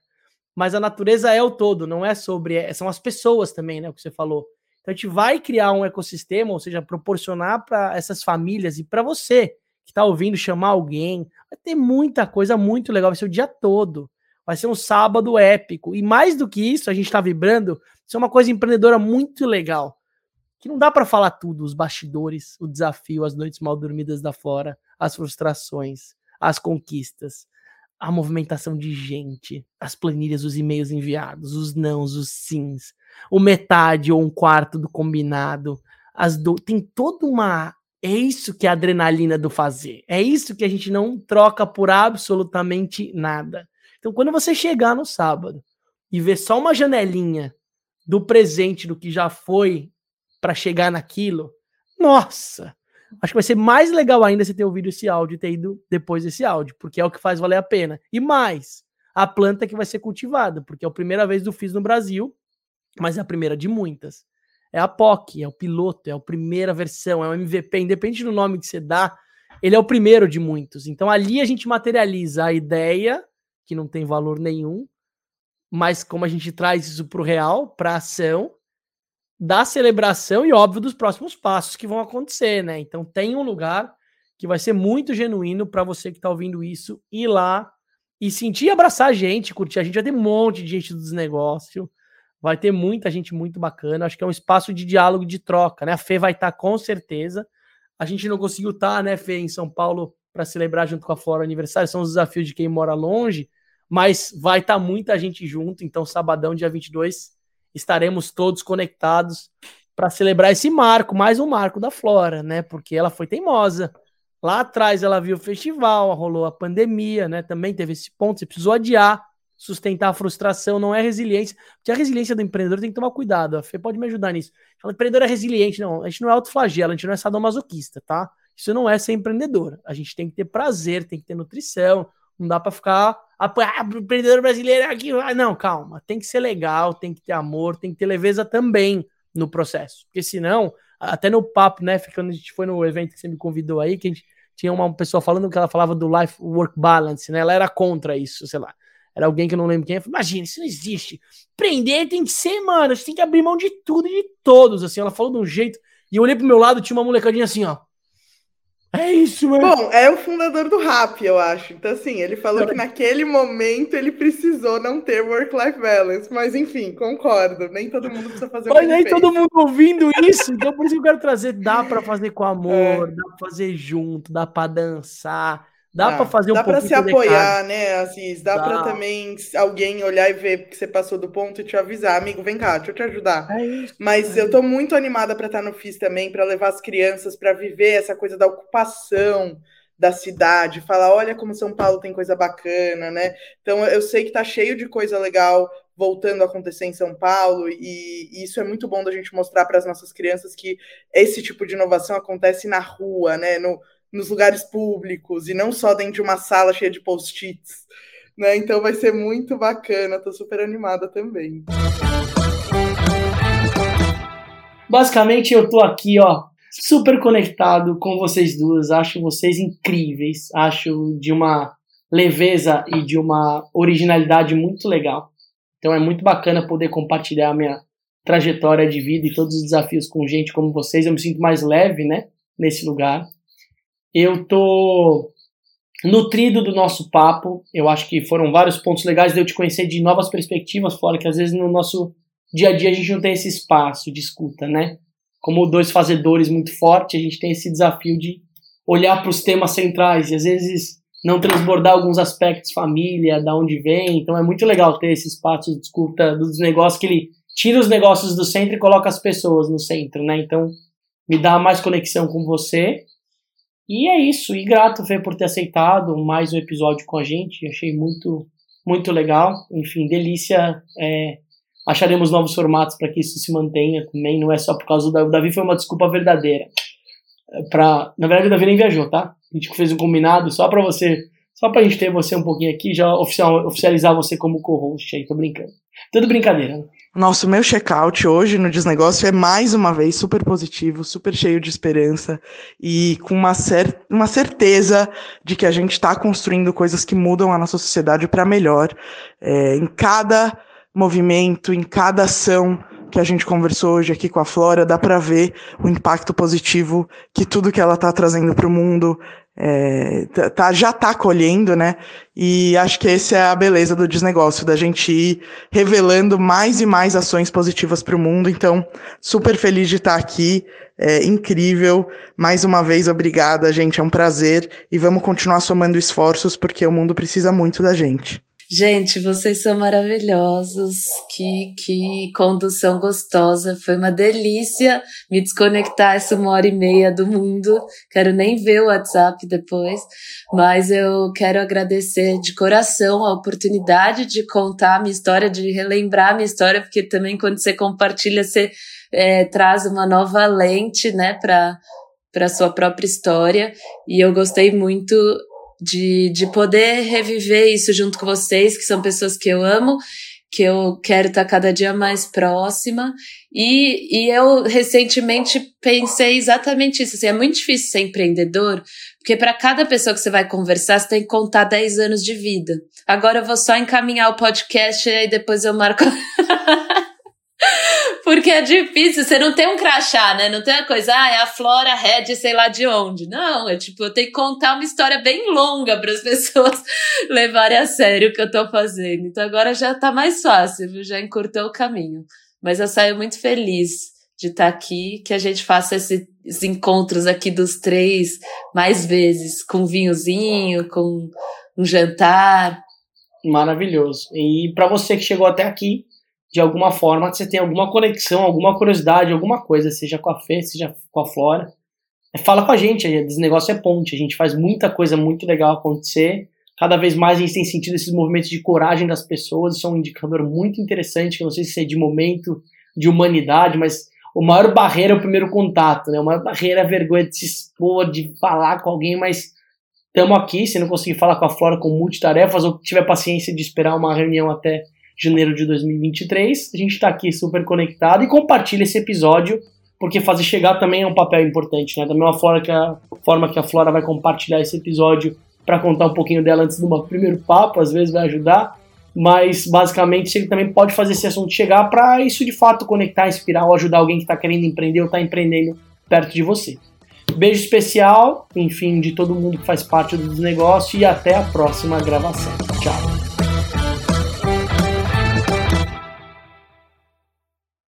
mas a natureza é o todo, não é sobre. É, são as pessoas também, né? O que você falou. Então a gente vai criar um ecossistema, ou seja, proporcionar para essas famílias e para você que está ouvindo chamar alguém. Vai ter muita coisa muito legal, vai ser o dia todo. Vai ser um sábado épico. E mais do que isso, a gente está vibrando. Isso é uma coisa empreendedora muito legal. Que não dá para falar tudo, os bastidores, o desafio, as noites mal dormidas da fora, as frustrações, as conquistas a movimentação de gente, as planilhas, os e-mails enviados, os nãos, os sims, o metade ou um quarto do combinado, as do... tem toda uma é isso que é a adrenalina do fazer. É isso que a gente não troca por absolutamente nada. Então, quando você chegar no sábado e ver só uma janelinha do presente do que já foi para chegar naquilo, nossa, Acho que vai ser mais legal ainda você ter ouvido esse áudio e ter ido depois desse áudio, porque é o que faz valer a pena. E mais, a planta que vai ser cultivada, porque é a primeira vez do FIS no Brasil, mas é a primeira de muitas. É a POC, é o piloto, é a primeira versão, é o MVP, independente do nome que você dá, ele é o primeiro de muitos. Então ali a gente materializa a ideia, que não tem valor nenhum, mas como a gente traz isso para o real, para ação, da celebração e, óbvio, dos próximos passos que vão acontecer, né? Então, tem um lugar que vai ser muito genuíno para você que está ouvindo isso ir lá e sentir abraçar a gente, curtir a gente. Vai ter um monte de gente dos negócios, vai ter muita gente muito bacana. Acho que é um espaço de diálogo, de troca, né? A Fê vai estar tá, com certeza. A gente não conseguiu estar, tá, né, Fê, em São Paulo para celebrar junto com a Flora aniversário. São os desafios de quem mora longe, mas vai estar tá muita gente junto. Então, sabadão, dia 22 estaremos todos conectados para celebrar esse marco, mais um marco da Flora, né? Porque ela foi teimosa. Lá atrás ela viu o festival, rolou a pandemia, né? Também teve esse ponto, você precisou adiar, sustentar a frustração, não é resiliência. Porque a resiliência do empreendedor tem que tomar cuidado. A Fê pode me ajudar nisso. Fala, empreendedor é resiliente, não. A gente não é autoflagelo, a gente não é sadomasoquista, tá? Isso não é ser empreendedor. A gente tem que ter prazer, tem que ter nutrição, não dá para ficar ah, empreendedor brasileiro aqui. Ah, não, calma. Tem que ser legal, tem que ter amor, tem que ter leveza também no processo. Porque senão, até no papo, né? Quando a gente foi no evento que você me convidou aí, que a gente tinha uma pessoa falando que ela falava do life work balance, né? Ela era contra isso, sei lá. Era alguém que eu não lembro quem. Imagina, isso não existe. Prender tem que ser, mano. Você tem que abrir mão de tudo e de todos. Assim, ela falou de um jeito. E eu olhei pro meu lado, tinha uma molecadinha assim, ó. É isso, mano. Bom, é o fundador do rap, eu acho. Então, assim, ele falou que naquele momento ele precisou não ter work-life balance. Mas, enfim, concordo. Nem todo mundo precisa fazer Mas nem todo mundo ouvindo isso. Então, por isso que eu quero trazer. Dá pra fazer com amor, é. dá pra fazer junto, dá pra dançar. Dá para fazer um Dá para se apoiar, né, Assis? Dá, dá. para também alguém olhar e ver que você passou do ponto e te avisar, amigo, vem cá, deixa eu te ajudar. É isso, Mas é. eu tô muito animada para estar no FIS também, para levar as crianças para viver essa coisa da ocupação da cidade, falar, olha como São Paulo tem coisa bacana, né? Então eu sei que tá cheio de coisa legal voltando a acontecer em São Paulo e, e isso é muito bom da gente mostrar para as nossas crianças que esse tipo de inovação acontece na rua, né? No, nos lugares públicos e não só dentro de uma sala cheia de post-its. Né? Então vai ser muito bacana, estou super animada também. Basicamente, eu estou aqui, ó, super conectado com vocês duas. Acho vocês incríveis. Acho de uma leveza e de uma originalidade muito legal. Então é muito bacana poder compartilhar a minha trajetória de vida e todos os desafios com gente como vocês. Eu me sinto mais leve, né, nesse lugar eu tô nutrido do nosso papo. Eu acho que foram vários pontos legais de eu te conhecer de novas perspectivas, fora que às vezes no nosso dia a dia a gente não tem esse espaço de escuta, né? Como dois fazedores muito fortes, a gente tem esse desafio de olhar para os temas centrais e às vezes não transbordar alguns aspectos família, da onde vem. Então é muito legal ter esse espaço de escuta dos negócios que ele tira os negócios do centro e coloca as pessoas no centro, né? Então me dá mais conexão com você e é isso, e grato, Fê, por ter aceitado mais um episódio com a gente. Achei muito, muito legal. Enfim, delícia. É, acharemos novos formatos para que isso se mantenha também. Não é só por causa do Davi. O Davi foi uma desculpa verdadeira. Pra, na verdade, o Davi nem viajou, tá? A gente fez um combinado só para você, só pra gente ter você um pouquinho aqui, já oficial, oficializar você como co-host aí. Tô brincando. Tudo brincadeira, né? Nosso meu check-out hoje no Desnegócio é mais uma vez super positivo, super cheio de esperança e com uma, cer uma certeza de que a gente está construindo coisas que mudam a nossa sociedade para melhor. É, em cada movimento, em cada ação que a gente conversou hoje aqui com a Flora, dá para ver o impacto positivo que tudo que ela está trazendo para o mundo é, tá, tá, já está colhendo, né? E acho que essa é a beleza do desnegócio, da gente ir revelando mais e mais ações positivas para o mundo. Então, super feliz de estar tá aqui, é incrível. Mais uma vez, obrigada, gente, é um prazer. E vamos continuar somando esforços, porque o mundo precisa muito da gente. Gente, vocês são maravilhosos. Que, que condução gostosa. Foi uma delícia me desconectar essa uma hora e meia do mundo. Quero nem ver o WhatsApp depois. Mas eu quero agradecer de coração a oportunidade de contar a minha história, de relembrar a minha história, porque também quando você compartilha, você é, traz uma nova lente, né, para para sua própria história e eu gostei muito de, de poder reviver isso junto com vocês, que são pessoas que eu amo, que eu quero estar cada dia mais próxima. E, e eu recentemente pensei exatamente isso. Assim, é muito difícil ser empreendedor, porque para cada pessoa que você vai conversar, você tem que contar 10 anos de vida. Agora eu vou só encaminhar o podcast e aí depois eu marco. <laughs> Porque é difícil, você não tem um crachá, né? Não tem uma coisa, ah, é a Flora Red, sei lá de onde. Não, é tipo, eu tenho que contar uma história bem longa para as <laughs> pessoas levarem a sério o que eu tô fazendo. Então agora já tá mais fácil? Já encurtou o caminho. Mas eu saio muito feliz de estar tá aqui, que a gente faça esses encontros aqui dos três mais vezes, com vinhozinho, com um jantar. Maravilhoso. E para você que chegou até aqui, de alguma forma você tem alguma conexão, alguma curiosidade, alguma coisa, seja com a Fê, seja com a Flora. Fala com a gente, esse negócio é ponte, a gente faz muita coisa muito legal acontecer. Cada vez mais a gente tem sentido esses movimentos de coragem das pessoas, isso é um indicador muito interessante, que eu não sei se é de momento, de humanidade, mas o maior barreira é o primeiro contato, né? O maior barreira é a vergonha de se expor, de falar com alguém, mas estamos aqui, se não conseguir falar com a Flora com multitarefas ou tiver paciência de esperar uma reunião até janeiro de 2023. A gente está aqui super conectado e compartilha esse episódio, porque fazer chegar também é um papel importante, né? Da mesma forma que a, forma que a Flora vai compartilhar esse episódio para contar um pouquinho dela antes do primeiro papo, às vezes vai ajudar, mas basicamente ele também pode fazer esse assunto chegar para isso de fato conectar, inspirar ou ajudar alguém que está querendo empreender ou está empreendendo perto de você. Beijo especial, enfim, de todo mundo que faz parte do negócio e até a próxima gravação. Tchau.